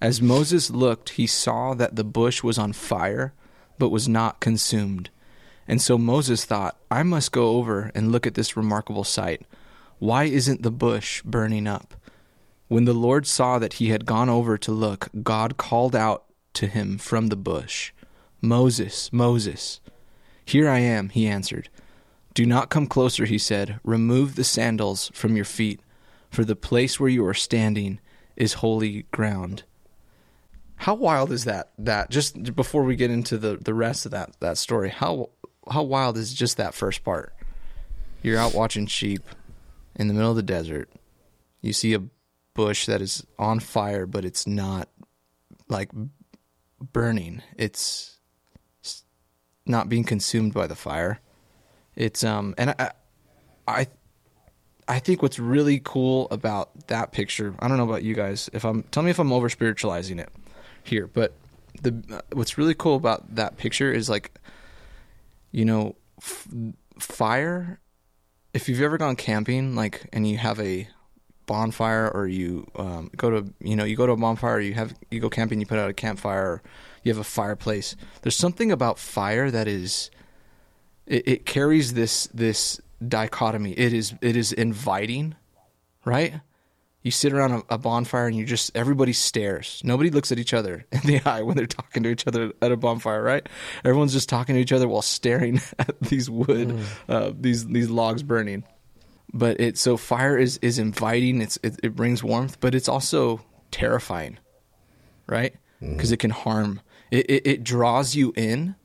As Moses looked, he saw that the bush was on fire, but was not consumed. And so Moses thought, I must go over and look at this remarkable sight. Why isn't the bush burning up? When the Lord saw that he had gone over to look, God called out to him from the bush, Moses, Moses. Here I am, he answered. Do not come closer, he said. Remove the sandals from your feet, for the place where you are standing is holy ground. How wild is that? That just before we get into the, the rest of that, that story, how how wild is just that first part? You're out watching sheep in the middle of the desert. You see a bush that is on fire, but it's not like burning. It's not being consumed by the fire. It's um and I I I think what's really cool about that picture, I don't know about you guys. If I'm tell me if I'm over spiritualizing it here, but the uh, what's really cool about that picture is like you know f- fire if you've ever gone camping like and you have a bonfire or you um, go to you know you go to a bonfire you have you go camping you put out a campfire you have a fireplace. There's something about fire that is it, it carries this this dichotomy. It is it is inviting right? You sit around a, a bonfire and you just everybody stares. Nobody looks at each other in the eye when they're talking to each other at a bonfire right? Everyone's just talking to each other while staring at these wood uh, these these logs burning but it so fire is is inviting it's it, it brings warmth but it's also terrifying right? Mm-hmm. Because it can harm. It, it it draws you in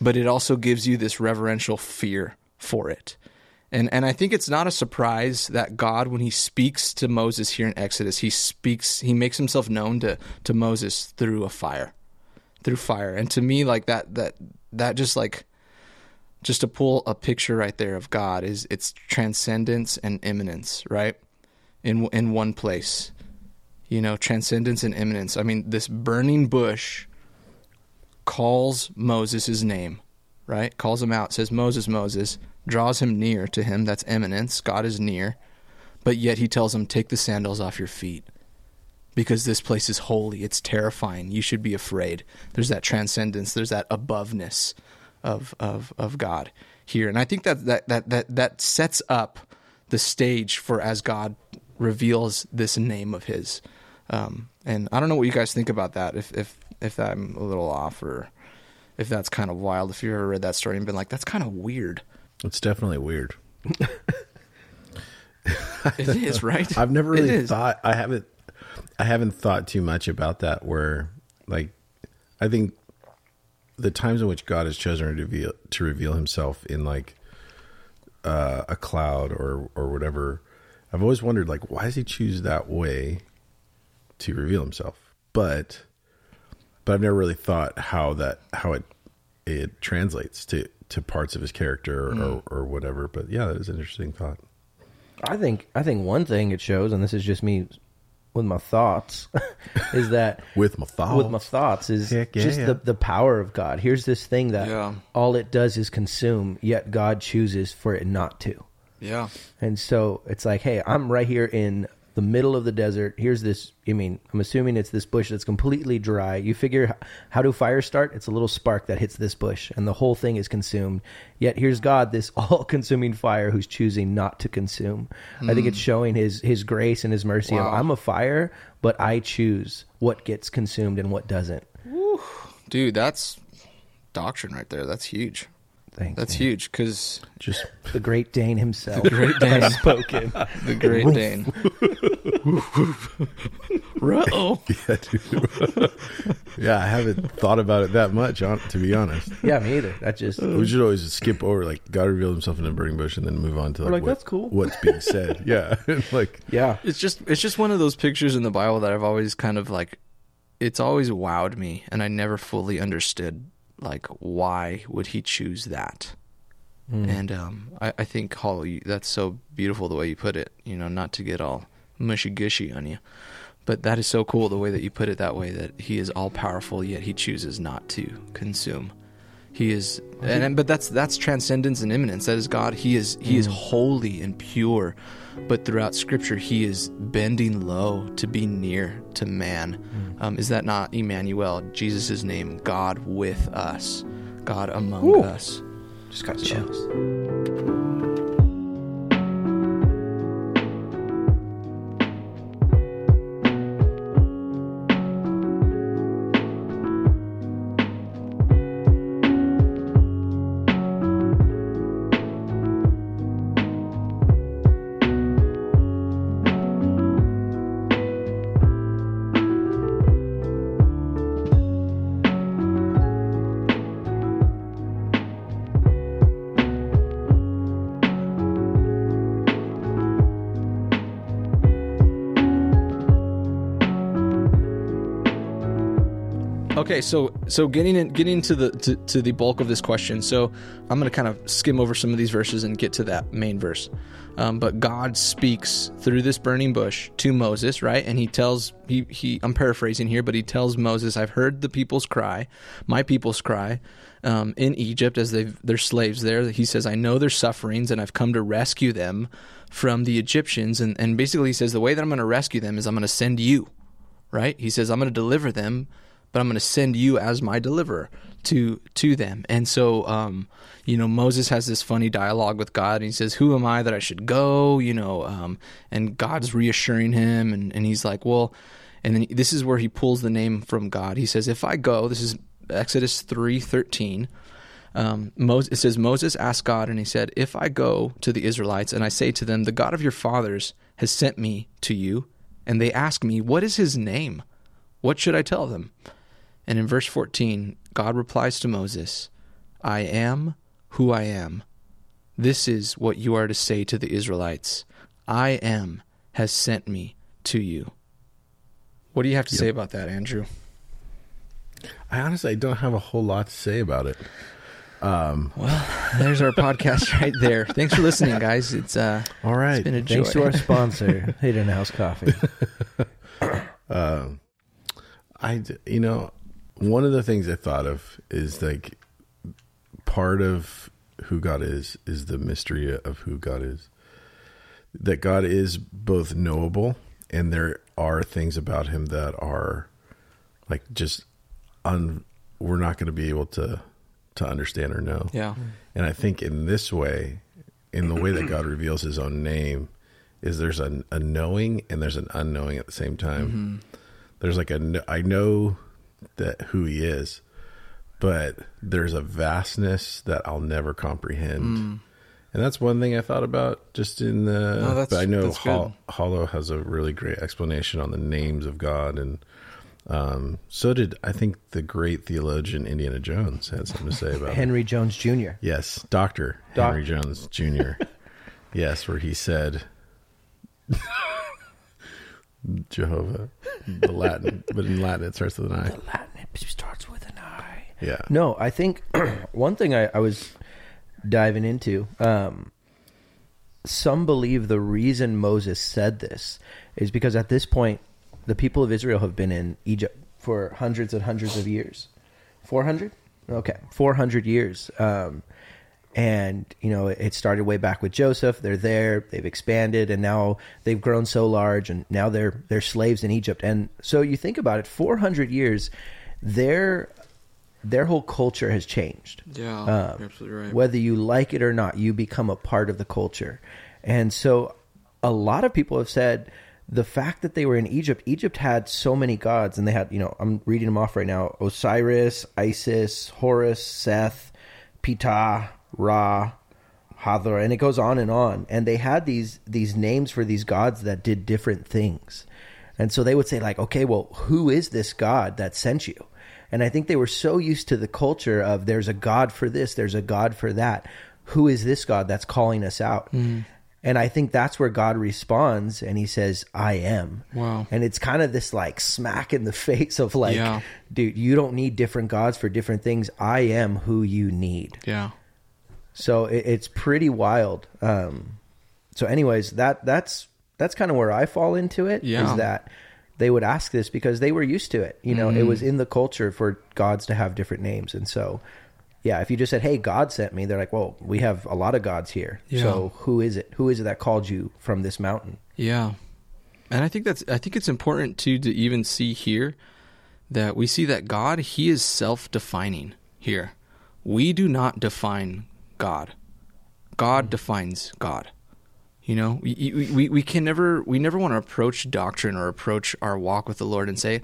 but it also gives you this reverential fear for it. And and I think it's not a surprise that God when he speaks to Moses here in Exodus he speaks he makes himself known to to Moses through a fire through fire. And to me like that that that just like just to pull a picture right there of God is it's transcendence and immanence, right? In in one place. You know, transcendence and immanence. I mean, this burning bush calls Moses' name, right? Calls him out, says Moses, Moses, draws him near to him. That's immanence. God is near. But yet he tells him, take the sandals off your feet because this place is holy. It's terrifying. You should be afraid. There's that transcendence. There's that aboveness of of of God here, and I think that that that that that sets up the stage for as God reveals this name of His. Um, and I don't know what you guys think about that. If if if I'm a little off, or if that's kind of wild. If you ever read that story and been like, that's kind of weird. It's definitely weird. It is right. I've never really thought I haven't I haven't thought too much about that where like I think the times in which God has chosen to reveal to reveal himself in like uh, a cloud or or whatever I've always wondered like why does he choose that way to reveal himself? But but I've never really thought how that how it it translates to to parts of his character or, Mm. or, or whatever. But yeah that is an interesting thought. I think I think one thing it shows, and this is just me with my thoughts, is that with my thoughts with my thoughts is yeah. just the the power of God. Here's this thing that Yeah. all it does is consume, yet God chooses for it not to. Yeah. And so it's like, hey, I'm right here in the middle of the desert. Here's this. I mean, I'm assuming it's this bush that's completely dry. You figure, how do fires start? It's a little spark that hits this bush, and the whole thing is consumed. Yet here's God, this all-consuming fire, who's choosing not to consume. I think it's hmm. showing His His grace and His mercy. Of, Wow. I'm a fire, but I choose what gets consumed and what doesn't. Dude, that's doctrine right there. That's huge. Thanks. That's man. huge because just The Great Dane himself. the Great Dane. has spoken. the Great Dane. Ruh-oh. Yeah, dude. yeah, I haven't thought about it that much, on, to be honest. yeah, me either. That just We should always skip over like God revealed Himself in a burning bush, and then move on to like, like, what- "That's cool." what's being said. Yeah, like yeah. It's just it's just one of those pictures in the Bible that I've always kind of like it's always wowed me and I never fully understood like why would he choose that. And um, I, I think Hollow, you, that's so beautiful the way you put it. You know, not to get all mushy gushy on you, but that is so cool the way that you put it that way. That he is all powerful, yet he chooses not to consume. He is, and, but that's that's transcendence and immanence. That is God. He is he is holy and pure, but throughout Scripture, he is bending low to be near to man. Um, is that not Emmanuel, Jesus' name, God with us, God among us? Just got chills. Okay, so so getting in, getting to the to, to the bulk of this question. So I'm going to kind of skim over some of these verses and get to that main verse. Um, but God speaks through this burning bush to Moses, right? And he tells he he I'm paraphrasing here, but he tells Moses, "I've heard the people's cry, my people's cry, um, in Egypt as they they're slaves there." He says, "I know their sufferings, and I've come to rescue them from the Egyptians." And and basically, he says, "The way that I'm going to rescue them is I'm going to send you." right? He says, I'm going to deliver them, but I'm going to send you as my deliverer to to them. And so, um, you know, Moses has this funny dialogue with God, and he says, "Who am I that I should go?" You know, um, and God's reassuring him, and and he's like, "Well," and then this is where he pulls the name from God. He says, "If I go," this is Exodus three thirteen. Um, Moses, it says Moses asked God, and he said, "If I go to the Israelites and I say to them, the God of your fathers has sent me to you, and they ask me, What is his name? What should I tell them? And in verse 14, God replies to Moses, I am who I am. This is what you are to say to the Israelites I am has sent me to you. What do you have to say about that, Andrew? I honestly don't have a whole lot to say about it. Um, well, there's our podcast right there. Thanks for listening, guys. It's uh, All right. it's been a joy. Thanks to our sponsor, Hidden House Coffee. I, d- you know, one of the things I thought of is like part of who God is is the mystery of who God is. That God is both knowable and there are things about him that are like just un we're not going to be able to to understand or know. yeah. And I think in this way, in the way that God reveals his own name, is there's a, a knowing and there's an unknowing at the same time. Mm-hmm. There's like a, I know that who he is, but there's a vastness that I'll never comprehend. And that's one thing I thought about just in the, No, that's- but I know that's Hol- Hollow has a really great explanation on the names of God. And um, so did, I think, the great theologian Indiana Jones had something to say about it. Henry Jones Jr. Yes, Doctor Doc- Henry Jones Jr. yes, where he said Jehovah, the Latin, but in Latin it starts with an I. The Latin it starts with an I. Yeah, No, I think one thing I, I was diving into. Um, some believe the reason Moses said this is because at this point, the people of Israel have been in Egypt for hundreds and hundreds of years. 400? Okay, 400 years. Um, and, you know, it started way back with Joseph. They're there, they've expanded, and now they've grown so large, and now they're, they're slaves in Egypt. And so you think about it 400 years, their, their whole culture has changed Yeah. Um, you're absolutely right. whether you like it or not, you become a part of the culture. And so a lot of people have said the fact that they were in Egypt, Egypt had so many gods, and they had, you know, I'm reading them off right now Osiris, Isis, Horus, Seth, Ptah, Ra, Hathor, and it goes on and on. And they had these these names for these gods that did different things. And so they would say, like, okay, well, who is this God that sent you? And I think they were so used to the culture of there's a God for this, there's a God for that. Who is this God that's calling us out? Hmm. And I think that's where God responds and he says, I am. Wow. And it's kind of this like smack in the face of like, Yeah. dude, you don't need different gods for different things. I am who you need. yeah. So it, it's pretty wild. Um, so, anyways, that that's that's kind of where I fall into it. Is Yeah. that they would ask this because they were used to it. You know, it Mm. was in the culture for gods to have different names, and so yeah, if you just said, "Hey, God sent me," they're like, "Well, we have a lot of gods here. Yeah. So who is it? Who is it that called you from this mountain?" Yeah. And I think that's I think it's important too to even see here that we see that God he is self-defining here. We do not define God. God defines God. You know, we, we, we- can never we never want to approach doctrine or approach our walk with the Lord and say,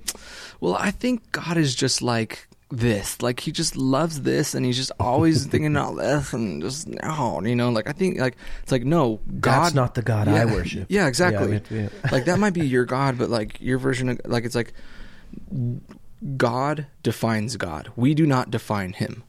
"Well, I think God is just like this. Like he just loves this and he's just always thinking all this and just no, you know, like I think like it's like no, God That's not the God I worship. Yeah, exactly. Yeah, yeah. like that might be your God, but like your version of like it's like God defines God. We do not define him.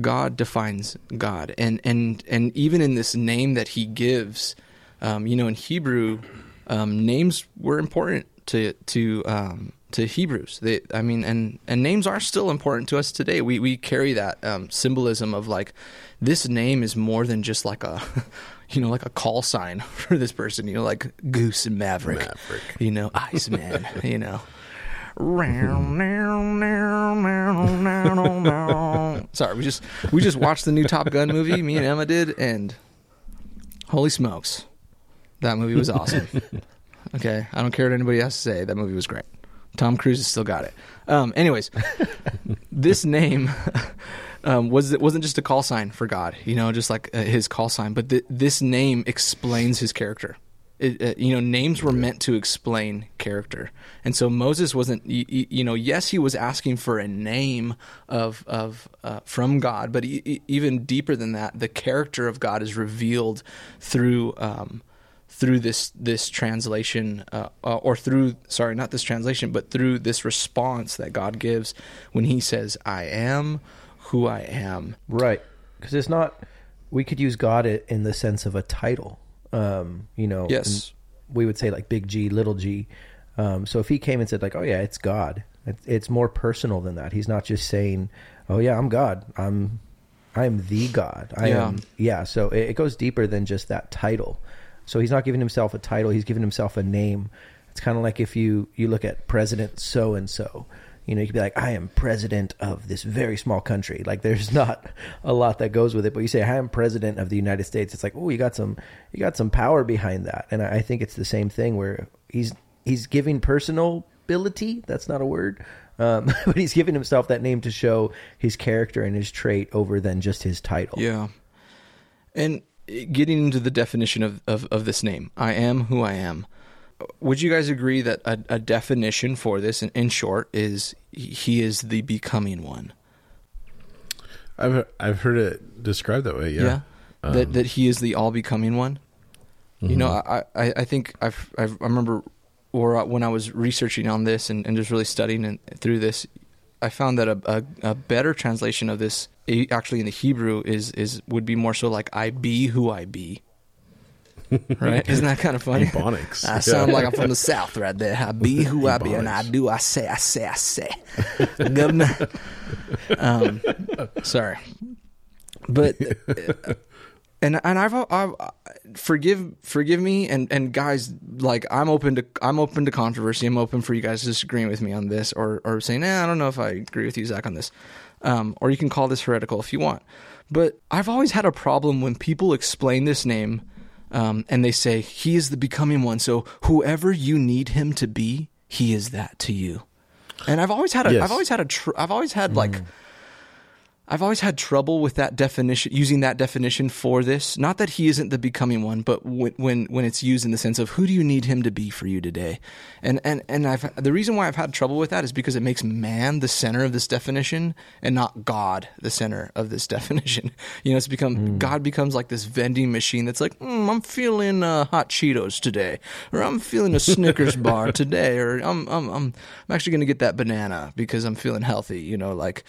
God defines God. And and and even in this name that he gives, um, you know, in Hebrew, um, names were important to to um, to Hebrews. They, I mean, and and names are still important to us today. We we carry that um, symbolism of like this name is more than just like a, you know, like a call sign for this person. You know, like Goose and Maverick. Maverick. You know, Iceman. you know. Sorry, we just we just watched the new Top Gun movie. Me and Emma did, and holy smokes, that movie was awesome. Okay, I don't care what anybody has to say. That movie was great. Tom Cruise has still got it. Um, anyways, this name um, was it wasn't just a call sign for God, you know, just like uh, his call sign, but th- this name explains his character. It, uh, you know, names were meant to explain character, and so Moses wasn't. You, you know, yes, he was asking for a name of of uh, from God, but e- even deeper than that, the character of God is revealed through. Um, through this this translation uh, or through sorry not this translation but through this response that God gives when he says I am who I am Right. Because it's not, we could use God in the sense of a title. Um, you know, Yes. we would say like big G, little g. Um, so if he came and said, like, oh, yeah, it's God, it, it's more personal than that. He's not just saying, oh, yeah, I'm God. I'm. I'm the God. I Yeah. am. Yeah. So it, it goes deeper than just that title. So he's not giving himself a title. He's giving himself a name. It's kind of like if you you look at President so and so. You know, you could be like, I am president of this very small country. Like, there's not a lot that goes with it. But you say, I am president of the United States. It's like, oh, you got some, you got some power behind that. And I I think it's the same thing where he's he's giving personality. That's not a word, um, but he's giving himself that name to show his character and his trait over than just his title. yeah and getting into the definition of, of, of this name I am who I am would you guys agree that a, a definition for this in, in short is he is the becoming one I've I've heard it described that way. Yeah. Um, that that he is the all becoming one. You know, I, I, I think I've, I've I remember or when I was researching on this and, and just really studying and through this, I found that a, a, a better translation of this actually in the Hebrew is is would be more so like I be who I be. Right? Isn't that kind of funny? Ebonics. I Yeah. sound like I'm from the South right there. I be who I be, and I do. I say. I say. I say. Governor. Um, sorry, but uh, and and I've, I've forgive forgive me and and guys like I'm open to I'm open to controversy. I'm open for you guys disagreeing with me on this or or saying, nah, I don't know if I agree with you, Zach, on this. Um, or you can call this heretical if you want. But I've always had a problem when people explain this name um, and they say he is the becoming one. So whoever you need him to be, he is that to you. And I've always had a Yes. have always had a tr- I've always had like I've always had trouble with that definition, using that definition for this. Not that he isn't the becoming one, but when when, when it's used in the sense of who do you need him to be for you today, and and and I've the reason why I've had trouble with that is because it makes man the center of this definition and not God the center of this definition. You know, it's become God becomes like this vending machine that's like, mm, I'm feeling uh, hot Cheetos today, or I'm feeling a Snickers bar today, or I'm I'm I'm, I'm actually going to get that banana because I'm feeling healthy. You know, like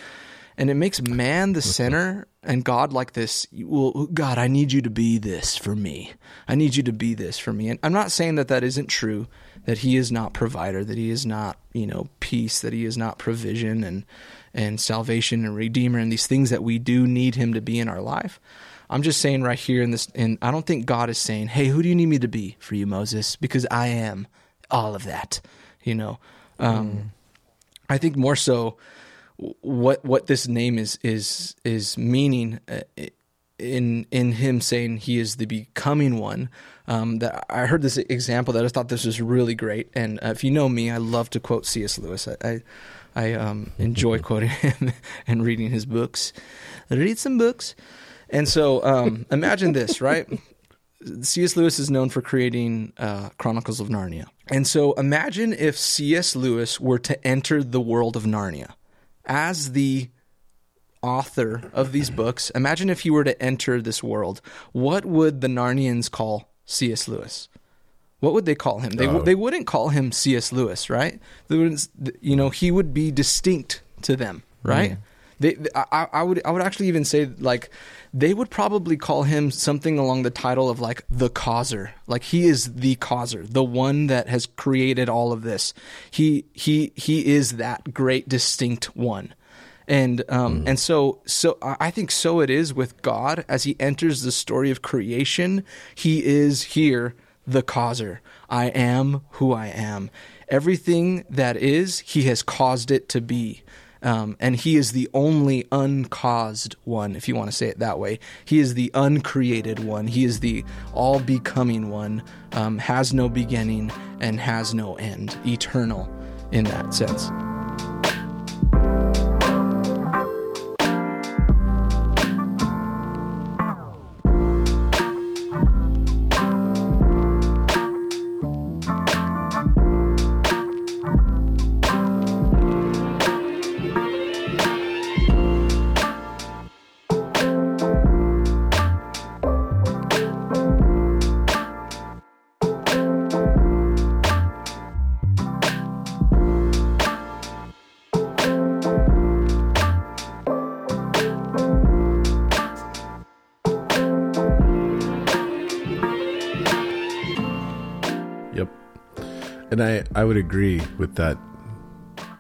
and it makes man the center and God like this. Well, God, I need you to be this for me. I need you to be this for me. And I'm not saying that that isn't true. That He is not provider. That He is not you know peace. That He is not provision and and salvation and redeemer and these things that we do need Him to be in our life. I'm just saying right here in this, and I don't think God is saying, "Hey, who do you need me to be for you, Moses?" Because I am all of that. You know. Um, I think more so what what this name is is is meaning uh, in in him saying he is the becoming one. Um, that I heard this example that I thought this was really great, and uh, if you know me, I love to quote C.S. Lewis. I I, I um, enjoy quoting him and reading his books. Read some books, and so um, imagine this, right? C.S. Lewis is known for creating uh, Chronicles of Narnia. And so imagine if C.S. Lewis were to enter the world of Narnia as the author of these books. Imagine if he were to enter this world. What would the Narnians call C.S. Lewis? What would they call him? They, Oh. they wouldn't call him C.S. Lewis, right? They wouldn't, you know, he would be distinct to them, right? Mm. They, I, I would, I would actually even say like they would probably call him something along the title of like the causer. Like he is the causer, the one that has created all of this. He, he, he is that great distinct one. And um, and so so I I think so it is with God as He enters the story of creation. He is here, the causer. I am who I am. Everything that is, He has caused it to be. Um, and he is the only uncaused one, if you want to say it that way. He is the uncreated one. He is the all becoming one, um, has no beginning and has no end, eternal in that sense. And I I would agree with that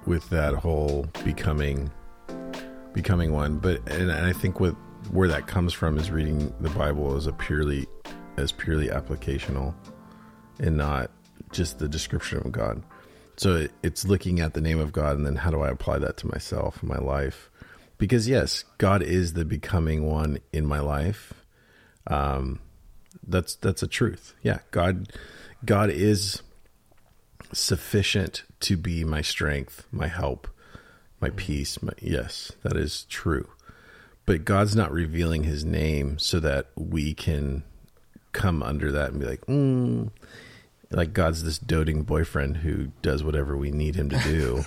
with that whole becoming becoming one, but and I think what where that comes from is reading the Bible as a purely as purely applicational and not just the description of God. So it, it's looking at the name of God and then how do I apply that to myself and my life? Because yes, God is the becoming one in my life. Um that's that's a truth. Yeah, God God is sufficient to be my strength, my help, my peace. My, yes, that is true. But God's not revealing his name so that we can come under that and be like, mm, like God's this doting boyfriend who does whatever we need him to do.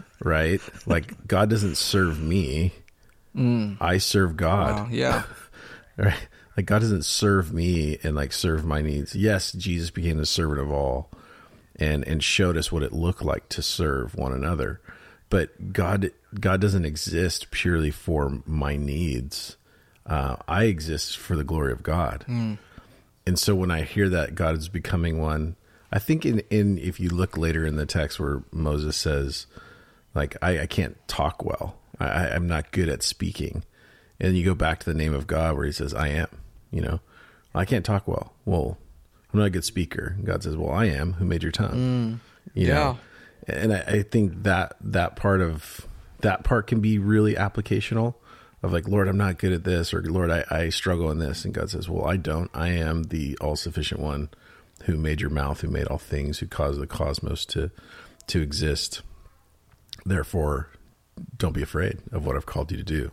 right? Like God doesn't serve me. I serve God Wow, yeah. right like god doesn't serve me and like serve my needs yes jesus became the servant of all and and showed us what it looked like to serve one another. But god god doesn't exist purely for my needs. Uh, i exist for the glory of god. And so when i hear that god is becoming one i think in in if you look later in the text where moses says like i, I can't talk well. I- i'm not good at speaking. And you go back to the name of God where he says, I am, you know, I can't talk well. Well, I'm not a good speaker. God says, well, I am who made your tongue, you know? And I, I think that, that part of that part can be really applicational of like, Lord, I'm not good at this or Lord, I, I struggle in this. And God says, well, I don't, I am the all sufficient one who made your mouth, who made all things, who caused the cosmos to, to exist. Therefore, don't be afraid of what I've called you to do.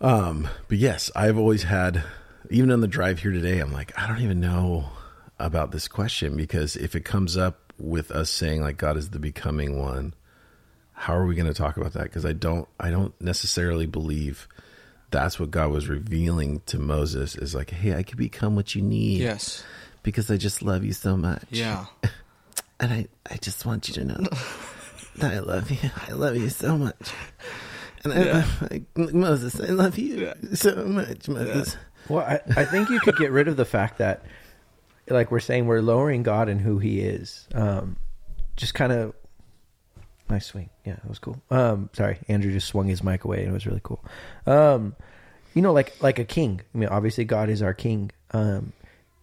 Um, but yes, I've always had, even on the drive here today, I'm like, I don't even know about this question because if it comes up with us saying like God is the becoming one, how are we going to talk about that? Because I don't, I don't necessarily believe that's what God was revealing to Moses is like, hey, I can become what you need Yes. because I just love you so much. Yeah. And I, I just want you to know that I love you. I love you so much. And I, I, Moses, I love you so much, Moses. Well, I, I think you could get rid of the fact that, like we're saying, we're lowering God and who He is. Um, just kind of nice swing. Yeah, that was cool. Um, sorry, Andrew just swung his mic away and it was really cool. Um, you know, like like a king. I mean, obviously God is our king. Um,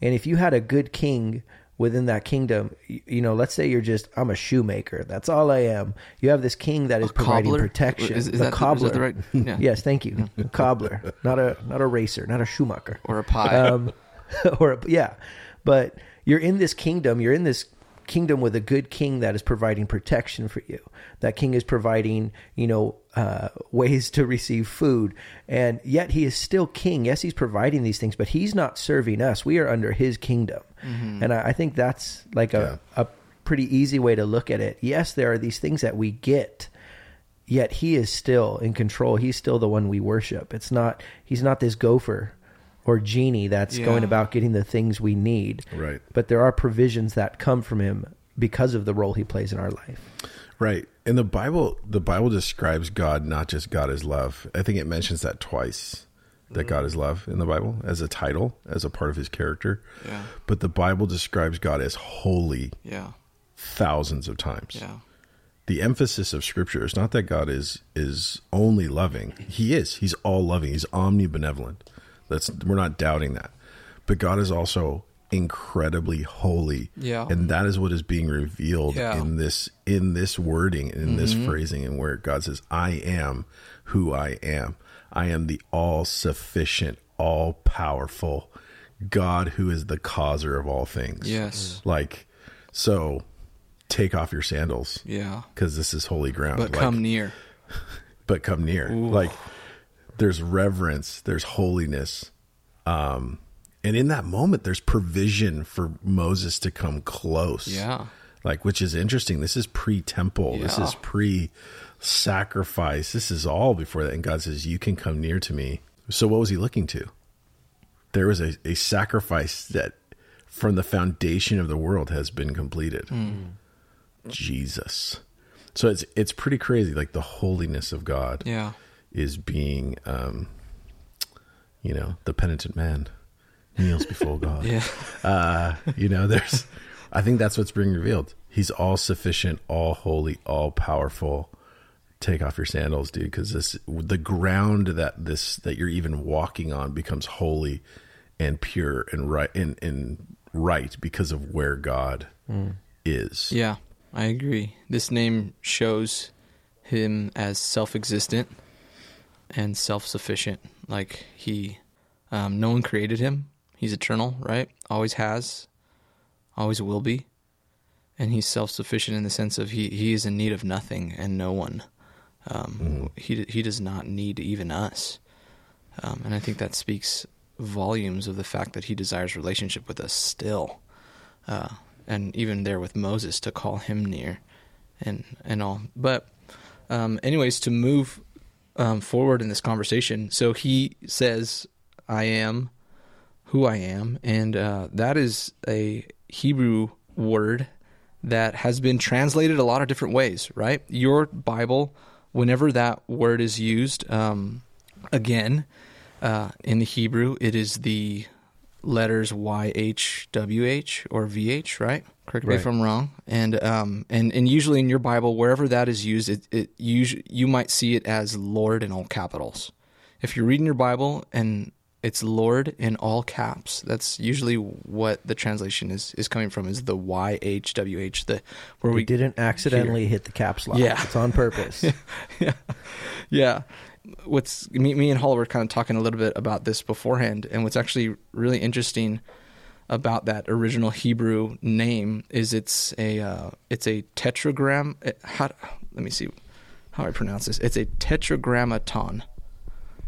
and if you had a good king within that kingdom, you, know, let's say you're just I'm a shoemaker. That's all I am. You have this king that is providing cobbler? protection. Is- is the that the- is cobbler. that the right- yeah. yes, thank you. A cobbler, not a not a racer, not a shoemaker, Or a pie. um, or yeah, but you're in this kingdom. You're in this kingdom with a good king that is providing protection for you. That king is providing, you know, uh, ways to receive food, and yet he is still king. Yes, he's providing these things, but he's not serving us. We are under his kingdom, Mm-hmm. and I, I think that's like a a pretty easy way to look at it. Yes, there are these things that we get yet he is still in control. He's still the one we worship. It's not he's not this gopher or genie that's Yeah. going about getting the things we need. Right. But there are provisions that come from him because of the role he plays in our life. Right. And the Bible the Bible describes God not just God as love. I think it mentions that twice. That God is love in the Bible as a title, as a part of his character. Yeah. But the Bible describes God as holy Yeah. thousands of times. Yeah. The emphasis of scripture is not that God is is only loving. He is. He's all loving. He's omnibenevolent. That's we're not doubting that. But God is also incredibly holy. Yeah. And that is what is being revealed Yeah. in this in this wording, in this mm-hmm. phrasing, and where God says, I am who I am. I am the all sufficient, all powerful God who is the causer of all things. Yes. Like, so take off your sandals Yeah. because this is holy ground. But Like, come near. but come near. Like, there's reverence, there's holiness. Um, and in that moment, there's provision for Moses to come close. Yeah. Like, which is interesting. This is pre temple. This is pre sacrifice. This is all before that. And God says, You can come near to me. So, what was he looking to? There was a, a sacrifice that from the foundation of the world has been completed. Jesus. So it's it's pretty crazy. Like the holiness of God Yeah. is being, um, you know, the penitent man kneels before God. Yeah. Uh, you know, there's, I think that's what's being revealed. He's all sufficient, all holy, all powerful. Take off your sandals, dude, because this the ground that this that you're even walking on becomes holy and pure and right and, and right because of where God is. Yeah, I agree. This name shows him as self-existent and self-sufficient. Like he, um, no one created him. He's eternal, right? Always has, always will be, and he's self-sufficient in the sense of he he is in need of nothing and no one. Um, He he does not need even us, um, and I think that speaks volumes of the fact that he desires relationship with us still uh, and even there with Moses to call him near, and and all. But, um, anyways, to move um, forward in this conversation, so he says, "I am who I am," and uh, that is a Hebrew word that has been translated a lot of different ways. Right? Your Bible, whenever that word is used, um, again. Uh, in the Hebrew, it is the letters Y H W H or V H, right? Correct me if I'm wrong. And um and and usually in your Bible, wherever that is used, it it usually you might see it as Lord in all capitals. If you're reading your Bible and it's Lord in all caps, that's usually what the translation is is coming from is the Y H W H the where We we didn't accidentally hit the caps lock. Yeah. It's on purpose. yeah what's me, me and Hall were kind of talking a little bit about this beforehand and what's actually really interesting about that original Hebrew name is it's a uh, it's a tetragram it, how let me see how I pronounce this it's a tetragrammaton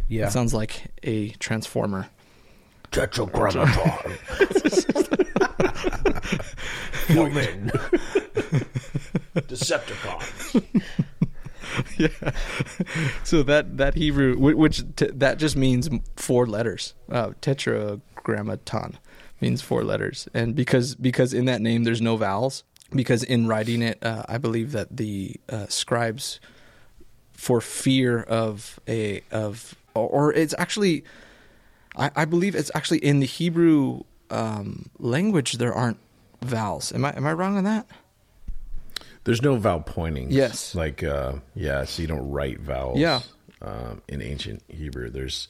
yeah. it sounds like a transformer Tetragrammaton. Human. Decepticons. yeah. So that that Hebrew, which t- that just means four letters. Uh, tetragrammaton means four letters, and because because in that name there's no vowels. Because in writing it, uh, I believe that the uh, scribes, for fear of a of or, it's actually, I, I believe it's actually in the Hebrew um, language there aren't vowels. Am I am I wrong on that? There's no vowel pointing. Yes. Like, uh, yeah, so you don't write vowels. Yeah. Um, in ancient Hebrew, there's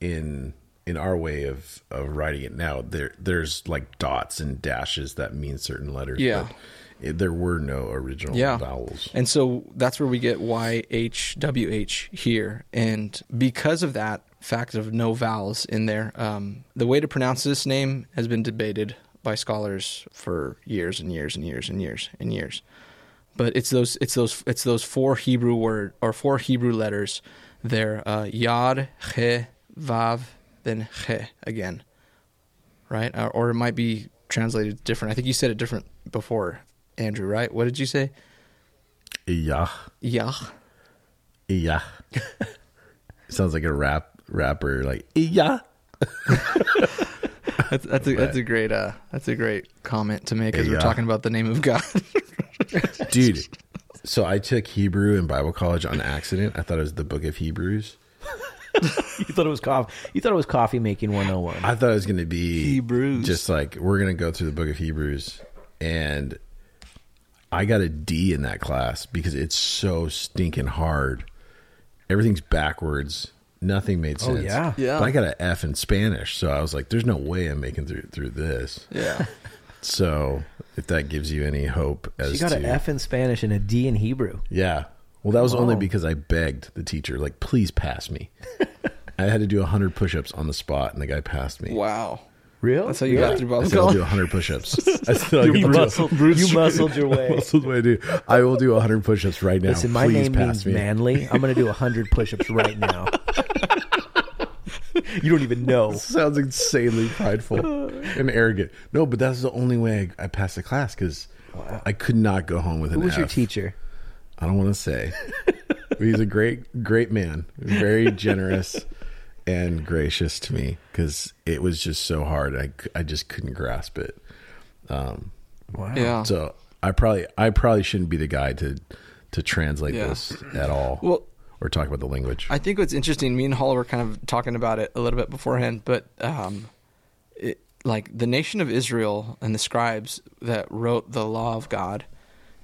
in in our way of of writing it now. There there's like dots and dashes that mean certain letters. Yeah. But there were no original yeah. vowels. And so that's where we get YHWH here. And because of that fact of no vowels in there, um, the way to pronounce this name has been debated by scholars for years and years and years and years and years. But it's those it's those it's those four Hebrew word or four Hebrew letters there, uh, Yad, He, Vav, then He again. Right? Or, or it might be translated different. I think you said it different before, Andrew, right? What did you say? Iyah. Yah. Iyah. Sounds like a rap rapper like Iyah. That's that's a, that's a great uh that's a great comment to make as we're talking about the name of God. Dude, So I took Hebrew in Bible college on accident. I thought it was the book of Hebrews. You thought it was coffee. You thought it was coffee making 101. I thought it was going to be Hebrews. Just like we're going to go through the book of Hebrews, and I got a D in that class because it's so stinking hard. Everything's backwards. Nothing made Oh, sense. yeah? Yeah. But I got an F in Spanish, so I was like, "There's no way I'm making through through this." Yeah. So if that gives you any hope as She got to an F in Spanish and a D in Hebrew. yeah. Well, that was only because I begged the teacher, like, please pass me. I had to do 100 push ups on the spot, and the guy passed me. Wow. Real? That's how you Really? got through Bible I said, I'll college. do 100 push ups. I said, I'll You get through- muscled, you muscled your way. muscled way, dude. I will do 100 push ups right now. Listen, my please name pass means me. manly. I'm going to do 100 push ups right now. you don't even know. Sounds insanely prideful and arrogant. No, but that's the only way I, I passed the class because I could not go home with an Who was your teacher? I don't want to say. He's a great, great man. Very generous and gracious to me because it was just so hard. I, I just couldn't grasp it. Um, Wow. Yeah. so I probably I probably shouldn't be the guy to to translate Yeah. this at all. Well, or talk about the language. I think what's interesting, me and Hall were kind of talking about it a little bit beforehand, but um, it, like the nation of Israel and the scribes that wrote the law of God,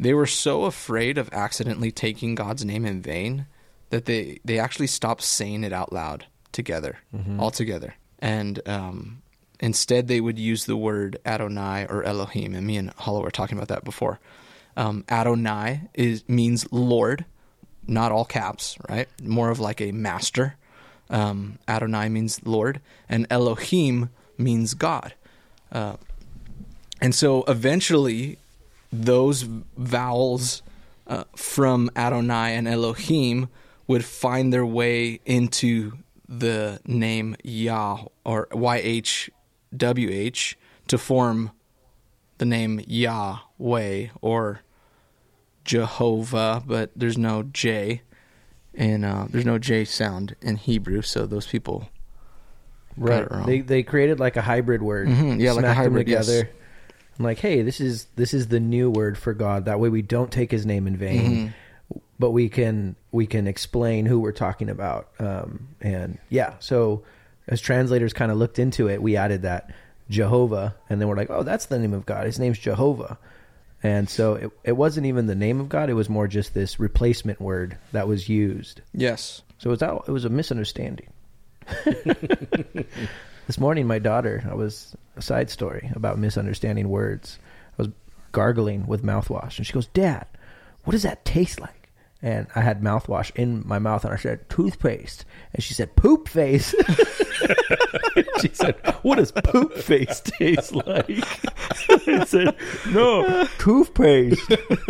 they were so afraid of accidentally taking God's name in vain that they, they actually stopped saying it out loud together, all together. And um, instead, they would use the word Adonai or Elohim. And me and Hollow were talking about that before. Um, Adonai is means Lord, not all caps, right? More of like a master. Um, Adonai means Lord, and Elohim means God. Uh, and so eventually, those vowels uh, from Adonai and Elohim would find their way into the name Yah or YHWH to form the name Yahweh or Jehovah, but there's no J, and uh, there's no J sound in Hebrew, so those people Right. They they created like a hybrid word. Mhm, yeah, like a hybrid, yes. together. I'm like, hey, this is this is the new word for God. That way we don't take his name in vain, Mm-hmm. But we can we can explain who we're talking about. Um, and yeah, so as translators kind of looked into it, we added that Jehovah, and then we're like, oh, that's the name of God. His name's Jehovah. And so it, it wasn't even the name of God; it was more just this replacement word that was used. yes, So it was out, it was a misunderstanding. this morning, my daughter, I was a side story about misunderstanding words. I was gargling with mouthwash, and she goes, "Dad, what does that taste like?" And I had mouthwash in my mouth, and I said, "Toothpaste," and she said, "Poop face." she said, "What does poop face taste like?" I said, "No, toothpaste."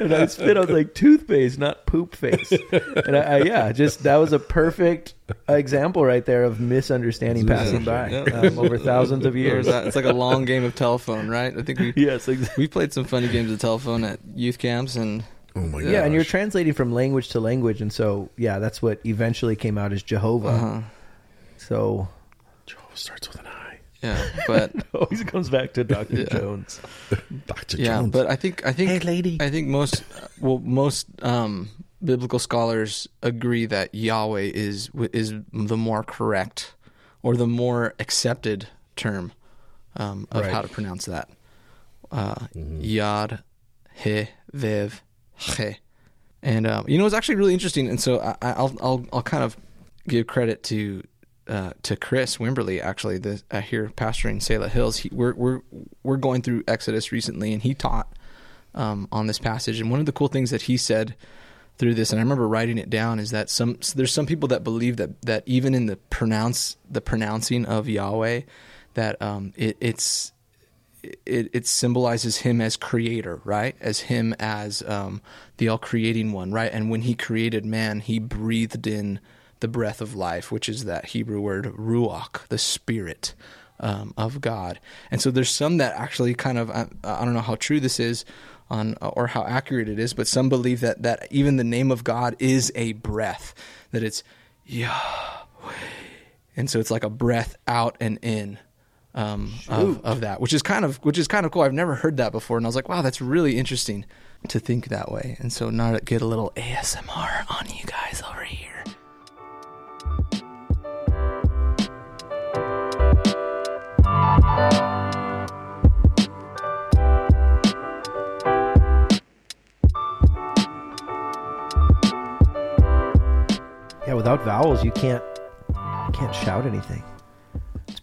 and I spit. I was like, "Toothpaste, not poop face." And I, I yeah, just that was a perfect example right there of misunderstanding passing by Yeah. um, over thousands of years. it's like a long game of telephone, right? I think we Yes, exactly. we played some funny games of telephone at youth camps, and oh my god. Yeah, and you're translating from language to language, and so yeah, that's what eventually came out as Jehovah. uh So Jehovah starts with an I. yeah, but always comes back to Doctor Yeah. Jones. Dr. yeah, Jones. but I think I think Hey, lady. I think most well most um, biblical scholars agree that Yahweh is is the more correct or the more accepted term um, of Right. how to pronounce that. Uh, Yad, He, Vev, He, and um, you know it's actually really interesting. And so I, I'll I'll I'll kind of give credit to uh, to Chris Wimberly actually uh, here pastoring Selah Hills. He, we're we're we're going through Exodus recently, and he taught um, on this passage. And one of the cool things that he said through this, and I remember writing it down, is that some there's some people that believe that that even in the pronounce the pronouncing of Yahweh, that um, it, it's it, it symbolizes him as creator, right? As him as um, the all creating one, right? And when he created man, he breathed in the breath of life, which is that Hebrew word ruach, the spirit um, of God. And so there's some that actually kind of I, I don't know how true this is on or how accurate it is, but some believe that that even the name of God is a breath, that it's Yahweh, and so it's like a breath out and in um, of, of that, which is kind of which is kind of cool. I've never heard that before, and I was like, wow, that's really interesting to think that way. And so now to get a little ASMR on you guys over here. Yeah, without vowels, you can't can't shout anything.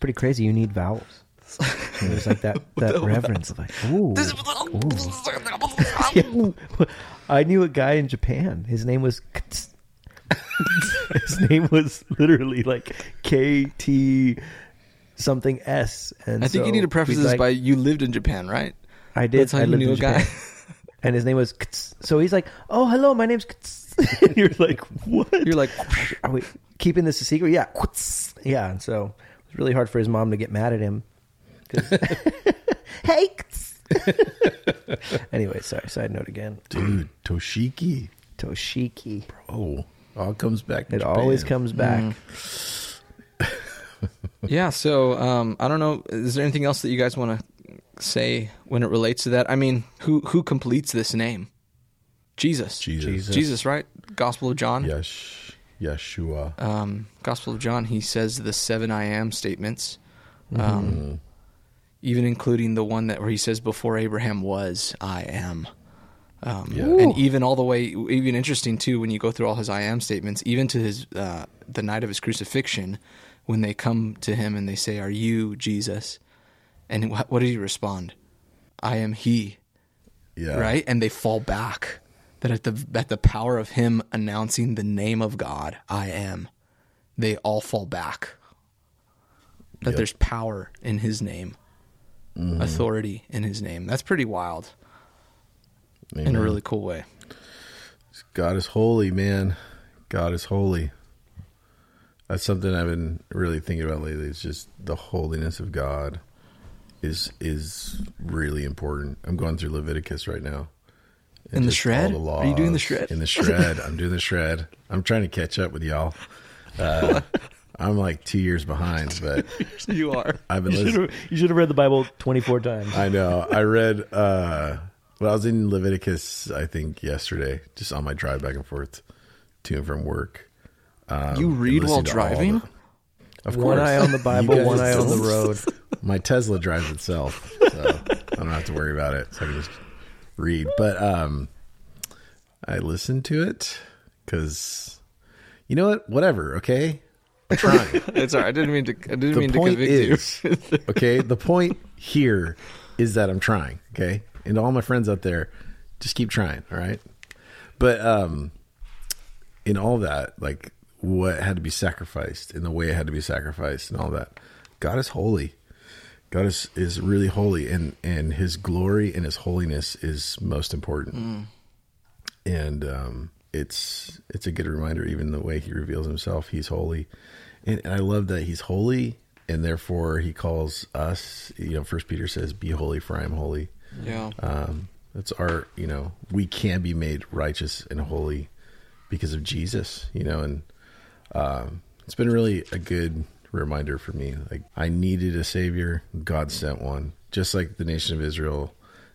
It's pretty crazy. You need vowels. There's like that that reverence of like, ooh. Yeah. I knew a guy in Japan. His name was. His name was literally like K T something S. And I think so you need to preface he's this like- by you lived in Japan, right? I did. That's how I you lived knew in a guy. Japan. and his name was. So he's like, "Oh, hello, my name's." and you're like, "What?" You're like, Are we keeping this a secret? Yeah, yeah. And so it was really hard for his mom to get mad at him. 'Cause- hey. anyway, sorry. Side note again. Dude, Toshiki. Toshiki. Bro, all comes back. to It always comes back. yeah. So um, I don't know. Is there anything else that you guys want to say when it relates to that? I mean, who who completes this name? Jesus. Jesus. Jesus, right? Gospel of John. Yes, Yeshua. um, Gospel of John, he says the seven I am statements, um, even including the one that where he says before Abraham was, I am. Um, Yeah. And even all the way, even interesting too, when you go through all his I am statements, even to his uh, the night of his crucifixion, when they come to him and they say, "Are you Jesus?" and what, what did he respond? I am He Yeah. right? And they fall back. That at the at the power of him announcing the name of God, I am, they all fall back. That Yep. there's power in his name, mm-hmm. authority in his name. That's pretty wild in a really cool way. God is holy, man. God is holy. That's something I've been really thinking about lately. It's just the holiness of God is is really important. I'm going through Leviticus right now. In the shred? all Are you doing the shred? In the shred. I'm doing the shred. I'm trying to catch up with y'all. Uh, I'm like two years behind, but you are. I've been You should have you should have read the Bible 24 times. I know. I read uh well, I was in Leviticus, I think, yesterday, just on my drive back and forth to and from work. Um, You read while listening to all driving? the- of One course. One eye on the Bible, one eye on the road. My Tesla drives itself, so I don't have to worry about it. So I can just read. But um I listened to it because you know what? Whatever. Okay, I'm trying. it's all right. I didn't mean to. I didn't the mean to convict is, you. okay, the point here is that I'm trying, okay? And all my friends out there, just keep trying, all right? But um in all that, like what had to be sacrificed and the way it had to be sacrificed and all that. God is holy. God is, is really holy and, and his glory and his holiness is most important. And um it's it's a good reminder, even the way he reveals himself, he's holy. And, and I love that he's holy and therefore he calls us, you know, first Peter says, Be holy for I am holy. yeah. Um, it's our, you know, we can be made righteous and holy because of Jesus, you know, and um, it's been really a good reminder for me. Like I needed a savior, God sent one, just like the nation of Israel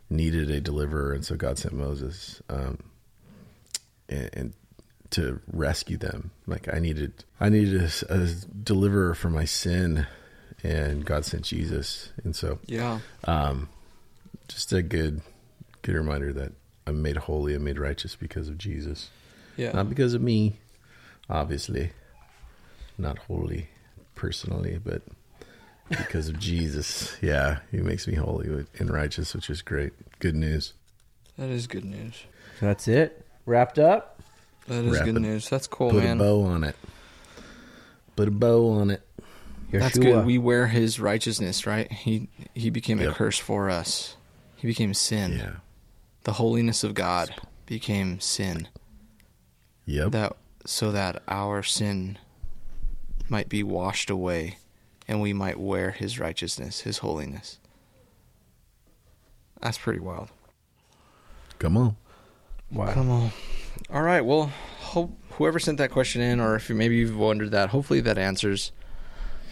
needed a deliverer, and so God sent Moses, um, and, and to rescue them. Like I needed, I needed a, a deliverer for my sin, and God sent Jesus, and so yeah. um, just a good, good reminder that I'm made holy, I'm made righteous because of Jesus, Yeah. not because of me, obviously, not holy personally, but because of Jesus. Yeah, He makes me holy and righteous, which is great. Good news. that is good news. That's it. Wrapped up. That is Wrap good it- news. That's cool, Put man. a bow on it. Put a bow on it. That's good. We wear his righteousness, right? He he became a curse for us. He became sin. Yeah. The holiness of God became sin. Yep. That so that our sin might be washed away and we might wear his righteousness, his holiness. That's pretty wild. Come on. Wow. Come on. All right. Well, hope whoever sent that question in, or if you, maybe you've wondered that, hopefully that answers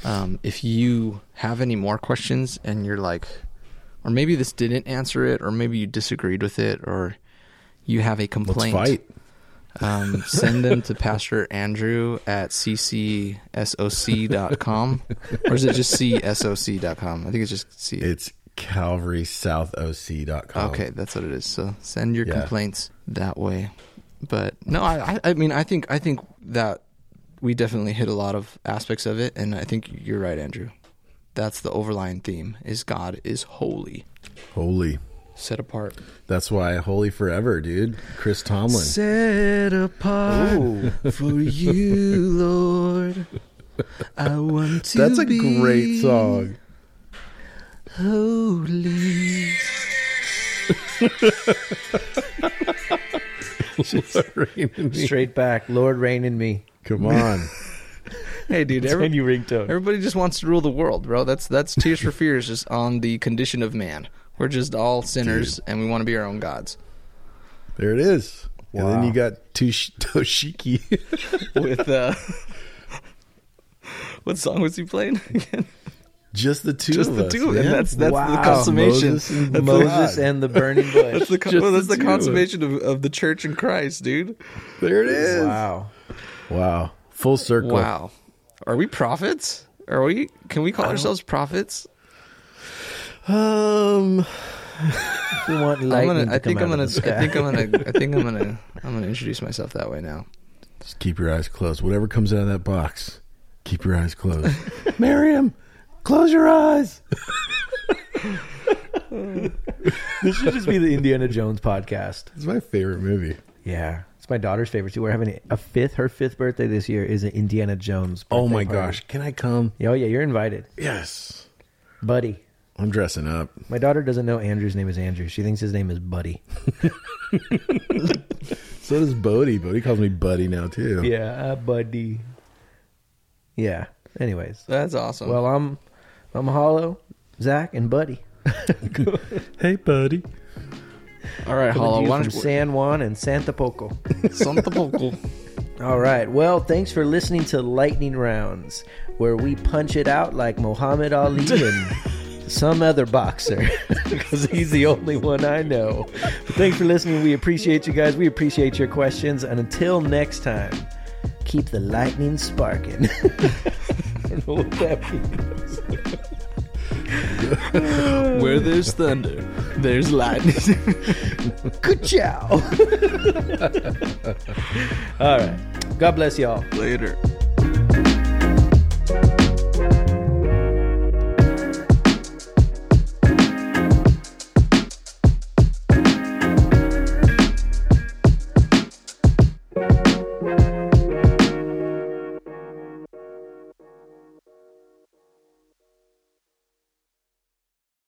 Um, if you have any more questions and you're like, or maybe this didn't answer it, or maybe you disagreed with it, or you have a Let's complaint, fight. Um, send them to Pastor Andrew at ccsoc.com. or is it just csoc.com? I think it's just C. It's calvarysouth.oc.com. Okay, that's what it is. So send your Yeah. complaints that way. But no, I, I, I mean, I think, I think that we definitely hit a lot of aspects of it, and I think you're right, Andrew. That's the overlying theme: is God is holy, Holy. Set apart, That's why holy forever, dude. Chris Tomlin. set apart for you, Lord. I want to. That's a be great song. Holy. Straight back, Lord, reign in me. Come on. Hey, dude. It's Every, my new ringtone. Everybody just wants to rule the world, bro. That's that's Tears for Fears just on the condition of man. We're just all sinners and we want to be our own gods. There it is. And then you got Tush- Toshiki. With uh What song was he playing again? Just the two Just of the us. two. yeah. And that's that's the consummation. Moses and That's Moses God. and the burning bush. That's the, well, that's the the two of us. consummation of, of the church in Christ, dude. There it is. wow. Wow. Full circle. Wow. Are we prophets? Are we can we call ourselves prophets? Um, We want I'm lightning gonna to I come think out I'm gonna of the I sky. think I'm gonna I think I'm gonna I'm gonna introduce myself that way now. just keep your eyes closed. Whatever comes out of that box, keep your eyes closed. Marion, close your eyes. This should just be the Indiana Jones podcast. It's my favorite movie. Yeah, it's my daughter's favorite too. We're having a fifth. Her fifth birthday this year is an Indiana Jones. Oh my party. gosh. Can I come? Oh yeah, you're invited, Yes. buddy. I'm dressing up. My daughter doesn't know Andrew's name is Andrew. She thinks his name is Buddy. So does Bodie. Bodie calls me Buddy now, too. Yeah, uh, Buddy. Yeah. Anyways, That's awesome. well, I'm I'm Hollow, Zach, and Buddy. Hey, Buddy. all right, Coming Hollow. you Why from you San Juan and Santa Poco. Santa Poco. All right. Well, thanks for listening to Lightning Rounds, where we punch it out like Muhammad Ali and some other boxer, because he's the only one I know. But thanks for listening. We appreciate you guys. We appreciate your questions. And until next time, keep the lightning sparking. I don't know what that means. Where there's thunder, there's lightning. Good job. All right. God bless y'all. Later.